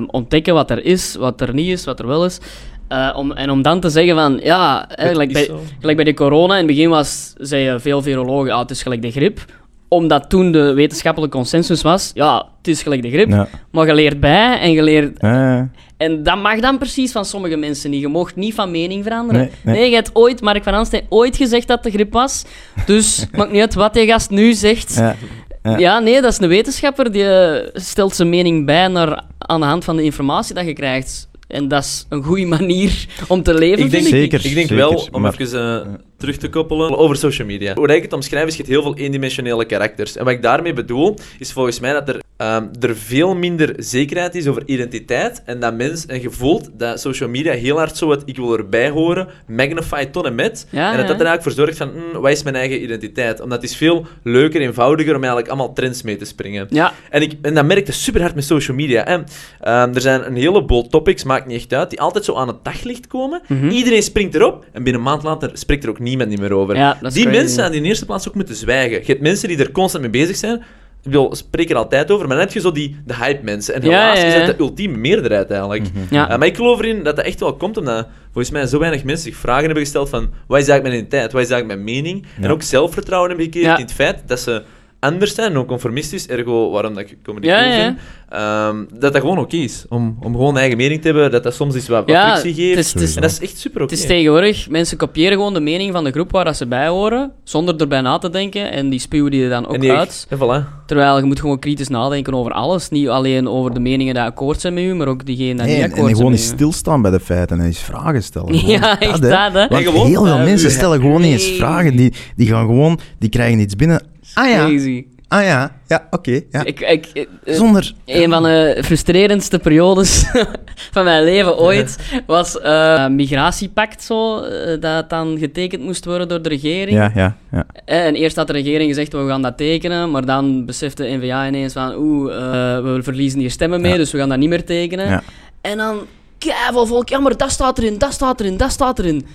ontdekken wat er is, wat er niet is, wat er wel is. Eh, om, en om dan te zeggen van, ja, hè, Het gelijk, bij, gelijk bij de corona, in het begin was, zeiden veel virologen, ah, het is gelijk de griep. Omdat toen de wetenschappelijke consensus was, ja, het is gelijk de griep. Ja. Maar je leert bij en je leert... Eh, En dat mag dan precies van sommige mensen niet. Je mocht niet van mening veranderen. Nee, Nee, nee. je hebt ooit, Mark van Anstijn, ooit gezegd dat het de griep was. Dus maakt niet uit wat die gast nu zegt. ja. Ja. Ja. nee, dat is een wetenschapper die eh, stelt zijn mening bij naar, aan de hand van de informatie dat je krijgt. En dat is een goede manier om te leven, Ik denk, vind ik. Zeker, ik denk zeker, wel, om maar- even eh, terug te koppelen, over social media. Hoe ik het omschrijf, is je hebt heel veel eendimensionele karakters. En wat ik daarmee bedoel, is volgens mij dat er, ehm, er veel minder zekerheid is over identiteit. En dat mens, en je voelt dat social media heel hard zo het ik wil erbij horen, magnified tot en met. Ja, en dat dat er eigenlijk voor zorgt van, hm, wat is mijn eigen identiteit? Omdat het is veel leuker, eenvoudiger om eigenlijk allemaal trends mee te springen. Ja, En, ik, en dat merkte super hard met social media. Hè. Ehm, er zijn een heleboel topics, maakt niet echt uit, die altijd zo aan het daglicht komen. Mhm. Iedereen springt erop en binnen een maand later spreekt er ook niemand niet meer over. Ja, die crazy. mensen in de eerste plaats ook moeten zwijgen. Je hebt mensen die er constant mee bezig zijn. Ik bedoel, spreken er altijd over, maar dan heb je zo die, de hype mensen. En Ja, helaas ja, is dat de ultieme meerderheid eigenlijk. ja. Uh, maar ik geloof erin dat dat echt wel komt omdat volgens mij zo weinig mensen zich vragen hebben gesteld van wat is eigenlijk mijn identiteit, wat is eigenlijk mijn mening? En ook zelfvertrouwen hebben gekregen Ja. in het feit dat ze anders zijn, non-conformistisch, ergo waarom dat ik comedy Ja, cool ja. vind, ehm, dat dat gewoon oké is. Om, om gewoon een eigen mening te hebben, dat dat soms iets wat, wat Ja, frictie geeft. het is- het is- en dat is echt super oké. Het is tegenwoordig, mensen kopiëren gewoon de mening van de groep waar dat ze bij horen, zonder erbij na te denken. En die spuwen die er dan ook En die- uit. En voilà. Terwijl je moet gewoon kritisch nadenken over alles. Niet alleen over de meningen die akkoord zijn met u, maar ook diegenen die Nee, niet akkoord en gewoon zijn eens stilstaan bij de feiten en eens vragen stellen. Gewoon Ja, echt hè. dat, hè. Want heel veel mensen stellen gewoon niet eens vragen. Die, die gaan gewoon, die krijgen iets binnen. Ah ja, Crazy. ah ja, ja, oké. ja. Ik, ik, eh, Zonder... Een van de frustrerendste periodes van mijn leven ooit was eh, een migratiepact zo, eh, dat dan getekend moest worden door de regering. Ja, ja, ja. Eh, En eerst had de regering gezegd, we gaan dat tekenen, maar dan besefte de N-VA ineens van, oeh, eh, we verliezen hier stemmen mee, Ja. dus we gaan dat niet meer tekenen. Ja. En dan, keiveel volk, ja, maar dat staat erin, dat staat erin, dat staat erin.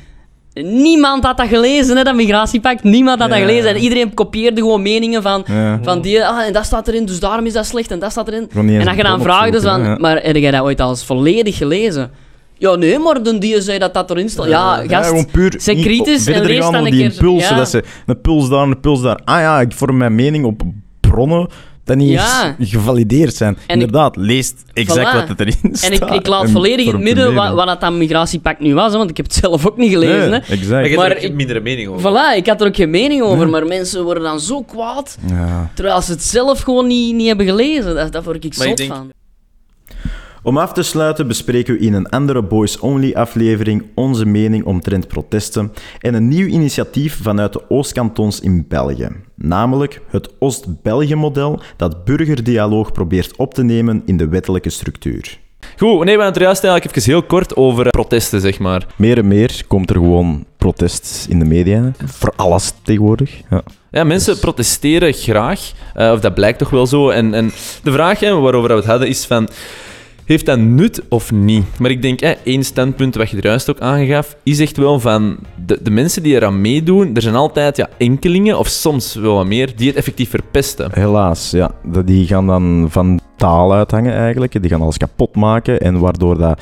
Niemand had dat gelezen, hè, dat migratiepact. Niemand had Ja. dat gelezen. En iedereen kopieerde gewoon meningen van, ja. van die, ah, en dat staat erin, dus daarom is dat slecht, en dat staat erin. En als je dan vraagt, dus van, ja. maar heb jij dat ooit al eens volledig gelezen? Ja, nee, maar de die zei dat dat erin stond. Ja, gast, gewoon puur zijn kritisch en lees dan een die keer... impulsen. Dat ze een puls daar, een puls daar. Ah ja, ik vorm mijn mening op bronnen dat niet Ja. eens gevalideerd zijn. En ik- Inderdaad, leest exact Voilà. wat het erin staat. En ik, ik laat En volledig in het midden wat, dat migratiepact nu was, hè, want ik heb het zelf ook niet gelezen. Nee, hè. exact. Maar er ik- mindere mening over. Voilà, ik had er ook geen mening over, maar mensen worden dan zo kwaad, Ja. terwijl ze het zelf gewoon niet, niet hebben gelezen. Dat, dat word ik Maar ik zot denk- van. Om af te sluiten bespreken we in een andere Boys Only aflevering onze mening omtrent protesten en een nieuw initiatief vanuit de Oostkantons in België. Namelijk het Oost-België-model dat burgerdialoog probeert op te nemen in de wettelijke structuur. Goed, nee, we hadden het er juist eigenlijk even heel kort over protesten, zeg maar. Meer en meer komt er gewoon protest in de media. Voor alles tegenwoordig. Ja. Ja, mensen protesteren graag, eh, of dat blijkt toch wel zo. En, en de vraag hè, waarover we het hadden is van... Heeft dat nut of niet? Maar ik denk, hè, één standpunt wat je er juist ook aangaf, is echt wel van de, de mensen die eraan meedoen, er zijn altijd ja, enkelingen, of soms wel wat meer, die het effectief verpesten. Helaas, ja. Die gaan dan van taal uithangen eigenlijk. Die gaan alles kapot maken en waardoor dat,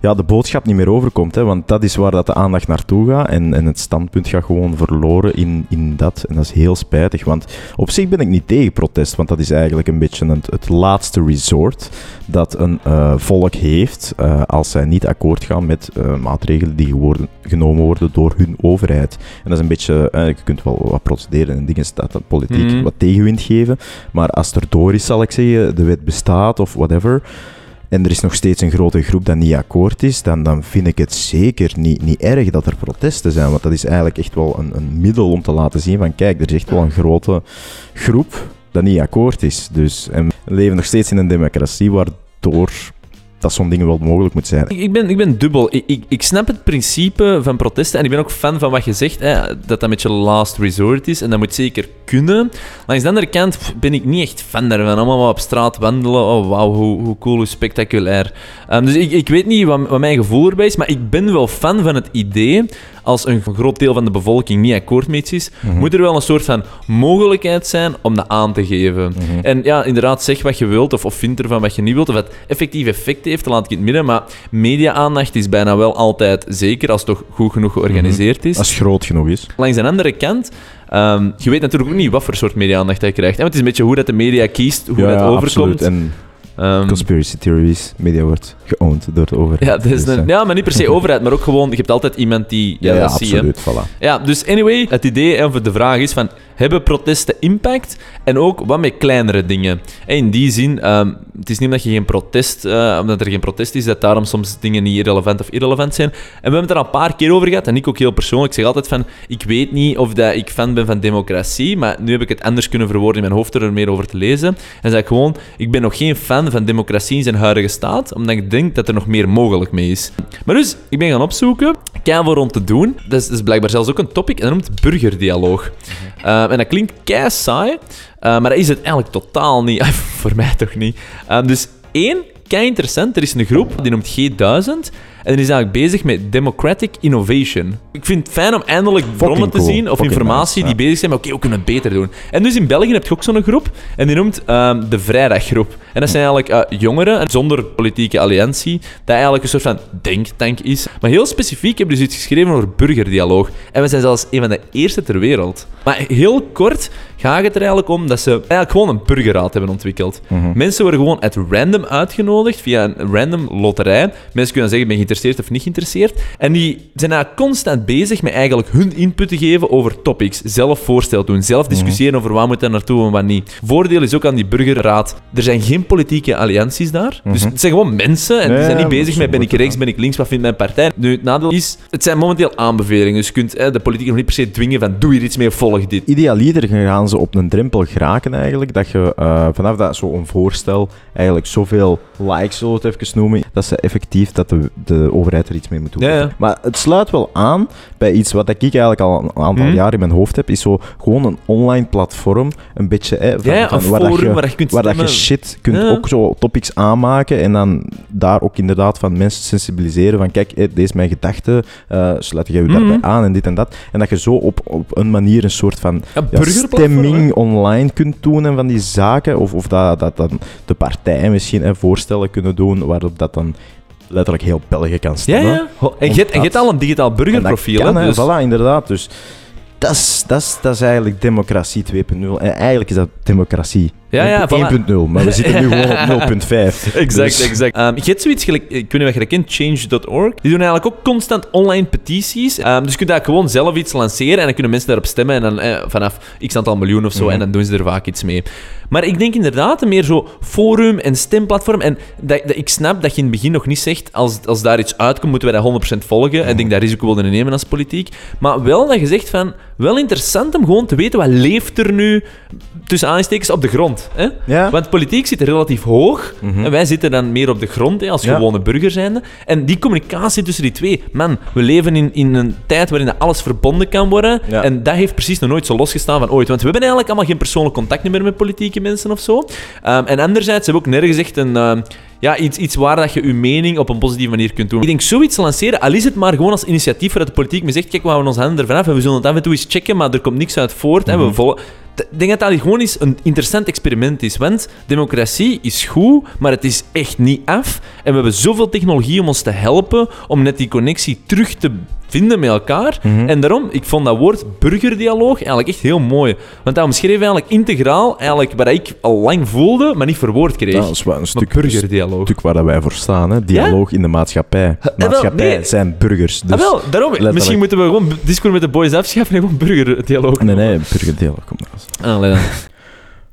ja, de boodschap niet meer overkomt. Hè, want dat is waar dat de aandacht naartoe gaat en, en het standpunt gaat gewoon verloren in, in dat. En dat is heel spijtig, want op zich ben ik niet tegen protest, want dat is eigenlijk een beetje het, het laatste resort dat een eh, volk heeft eh, als zij niet akkoord gaan met eh, maatregelen die genomen worden door hun overheid. En dat is een beetje, je kunt wel wat procederen en dingen dat de politiek Mhm. wat tegenwind geven, maar als er door is, zal ik zeggen, de wet bestaat of whatever, en er is nog steeds een grote groep dat niet akkoord is, dan, dan vind ik het zeker niet, niet erg dat er protesten zijn. Want dat is eigenlijk echt wel een, een middel om te laten zien van kijk, er is echt wel een grote groep dat niet akkoord is. Dus, en we leven nog steeds in een democratie waardoor dat zo'n dingen wel mogelijk moet zijn. Ik, ik ben, ik ben dubbel. Ik, ik, ik snap het principe van protesten en ik ben ook fan van wat je zegt, hè, dat dat een beetje last resort is en dat moet zeker kunnen. Langs de andere kant ben ik niet echt fan daarvan. Allemaal wat op straat wandelen, oh wauw, hoe, hoe cool, hoe spectaculair. Ehm, dus ik, ik weet niet wat, wat mijn gevoel erbij is, maar ik ben wel fan van het idee, als een groot deel van de bevolking niet akkoord met iets is, moet er wel een soort van mogelijkheid zijn om dat aan te geven. En ja, inderdaad, zeg wat je wilt of, of vind ervan wat je niet wilt, of het effectief effect heeft, dat laat ik in het midden. Maar media-aandacht is bijna wel altijd zeker als het toch goed genoeg georganiseerd is. Als het groot genoeg is. Langs de andere kant, ehm, je weet natuurlijk ook niet wat voor soort media-aandacht hij krijgt. hè, want het is een beetje hoe dat de media kiest, hoe dat overkomt. absoluut. En Ehm, conspiracy theories, media wordt geowned door de overheid. ja, dat is Dus, een- eh, ja, maar niet per se overheid, maar ook gewoon, je hebt altijd iemand die ja, ja, ja, absoluut. Voilà. Ja, dus anyway, het idee, of de vraag is van, hebben protesten impact? En ook wat met kleinere dingen. En in die zin, ehm, het is niet omdat je geen protest, eh, omdat er geen protest is, dat daarom soms dingen niet relevant of irrelevant zijn. En we hebben het er al een paar keer over gehad, en ik ook heel persoonlijk. Ik zeg altijd van, ik weet niet of dat ik fan ben van democratie, maar nu heb ik het anders kunnen verwoorden in mijn hoofd door er meer over te lezen. En zeg ik gewoon, ik ben nog geen fan van democratie in zijn huidige staat, omdat ik denk dat er nog meer mogelijk mee is. Maar dus, ik ben gaan opzoeken, kei voor rond te doen. Dat is, dat is blijkbaar zelfs ook een topic, en dat noemt burgerdialoog. Uh, en dat klinkt kei saai, uh, maar dat is het eigenlijk totaal niet. Voor mij toch niet. Um, dus één, kei interessant, er is een groep, die noemt G1000. En die is eigenlijk bezig met democratic innovation. Ik vind het fijn om eindelijk bronnen te zien of Fucking informatie nice, die bezig zijn met oké, hoe kunnen we het beter doen? En dus in België heb je ook zo'n groep en die noemt um, de Vrijdaggroep. En dat zijn eigenlijk uh, jongeren zonder politieke alliantie, dat eigenlijk een soort van denktank is. Maar heel specifiek hebben we dus iets geschreven over burgerdialoog. En we zijn zelfs een van de eerste ter wereld. Maar heel kort gaat het er eigenlijk om dat ze eigenlijk gewoon een burgerraad hebben ontwikkeld. Mhm. Mensen worden gewoon at random uitgenodigd via een random loterij. Mensen kunnen zeggen, ben je geïnteresseerd of niet geïnteresseerd. En die zijn eigenlijk constant bezig met eigenlijk hun input te geven over topics. Zelf voorstel doen, zelf discussiëren over waar moet naartoe en wat niet. Voordeel is ook aan die burgerraad, er zijn geen politieke allianties daar. Dus het zijn gewoon mensen en die zijn niet bezig met ben ik rechts, ben ik links, wat vindt mijn partij. Nu, het nadeel is, het zijn momenteel aanbevelingen. Dus je kunt hè, de politiek nog niet per se dwingen van doe hier iets mee, volg dit. Idealiter gaan ze op een drempel geraken eigenlijk, dat je uh, vanaf dat zo'n voorstel eigenlijk zoveel likes, zullen we het even noemen, dat ze effectief dat de, de overheid er iets mee moet doen. Ja, ja. Maar het sluit wel aan bij iets wat ik eigenlijk al een aantal Mhm. jaar in mijn hoofd heb, is zo gewoon een online platform, een beetje, hè, van, Ja, ja, van een waar, dat je, waar je kunt waar dat je shit kunt ook zo topics aanmaken en dan daar ook inderdaad van mensen sensibiliseren van kijk, hé, deze is mijn gedachte, uh, sluit jij je Mhm. daarbij aan en dit en dat. En dat je zo op, op een manier een soort van stemming online kunt doen en van die zaken. Of, of dat, dat dan de partijen misschien hè, voorstellen kunnen doen waarop dat dan letterlijk heel België kan Ja, stemmen. ja. En je hebt- al een digitaal burgerprofiel. Kan, hè, dus- Voilà, inderdaad. Dus dat is eigenlijk democratie 2.0. En eigenlijk is dat democratie Ja, ja, 1.0. Maar we zitten nu gewoon op 0.5. Exact, Dus- exact. Ehm, je hebt zoiets gelijk, ik weet niet wat je kent, change.org. Die doen eigenlijk ook constant online petities. Ehm, dus je kunt daar gewoon zelf iets lanceren en dan kunnen mensen daarop stemmen. En dan eh, vanaf x aantal miljoen of zo, Mhm. en dan doen ze er vaak iets mee. Maar ik denk inderdaad meer zo forum en stemplatform. En dat, dat, ik snap dat je in het begin nog niet zegt, als, als daar iets uitkomt, moeten wij dat 100% volgen. En ik denk dat risico willen nemen als politiek. Maar wel dat je zegt van, wel interessant om gewoon te weten wat leeft er nu, tussen aanstekens, op de grond. Hè? Ja. Want politiek zit relatief hoog. Mhm. En wij zitten dan meer op de grond, hè, als Ja. gewone burger zijnde. En die communicatie tussen die twee... Man, we leven in, in een tijd waarin alles verbonden kan worden. Ja. En dat heeft precies nog nooit zo losgestaan van ooit. Want we hebben eigenlijk allemaal geen persoonlijk contact meer met politieke mensen of zo. Ehm, en anderzijds hebben we ook nergens echt een... ehm, ja, iets, iets waar dat je je mening op een positieve manier kunt doen. Ik denk zoiets lanceren, al is het maar gewoon als initiatief waaruit de politiek me zegt, kijk, we houden ons handen ervan af en we zullen het af en toe eens checken, maar er komt niks uit voort. hè, we Mhm. volgen... Ik denk dat dat gewoon eens een interessant experiment is. Want democratie is goed, maar het is echt niet af. En we hebben zoveel technologie om ons te helpen om net die connectie terug te vinden met elkaar. Mhm. En daarom, ik vond dat woord burgerdialoog eigenlijk echt heel mooi. Want dat omschreef eigenlijk integraal eigenlijk wat ik al lang voelde, maar niet verwoord kreeg. Dat is wel een stuk, burgerdialoog. stuk waar dat wij voor staan. Hè? Dialoog in de maatschappij. wel, Maatschappij nee. zijn burgers. Dus ah, wel, daarom. letterlijk. Misschien moeten we gewoon Discord met de boys afschaffen en gewoon burgerdialoog Nee, nee, burgerdialoog. Kom maar eens. Allee dan.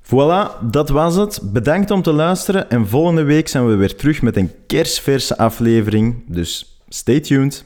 Voilà, dat was het. Bedankt om te luisteren. En volgende week zijn we weer terug met een kersverse aflevering. Dus stay tuned.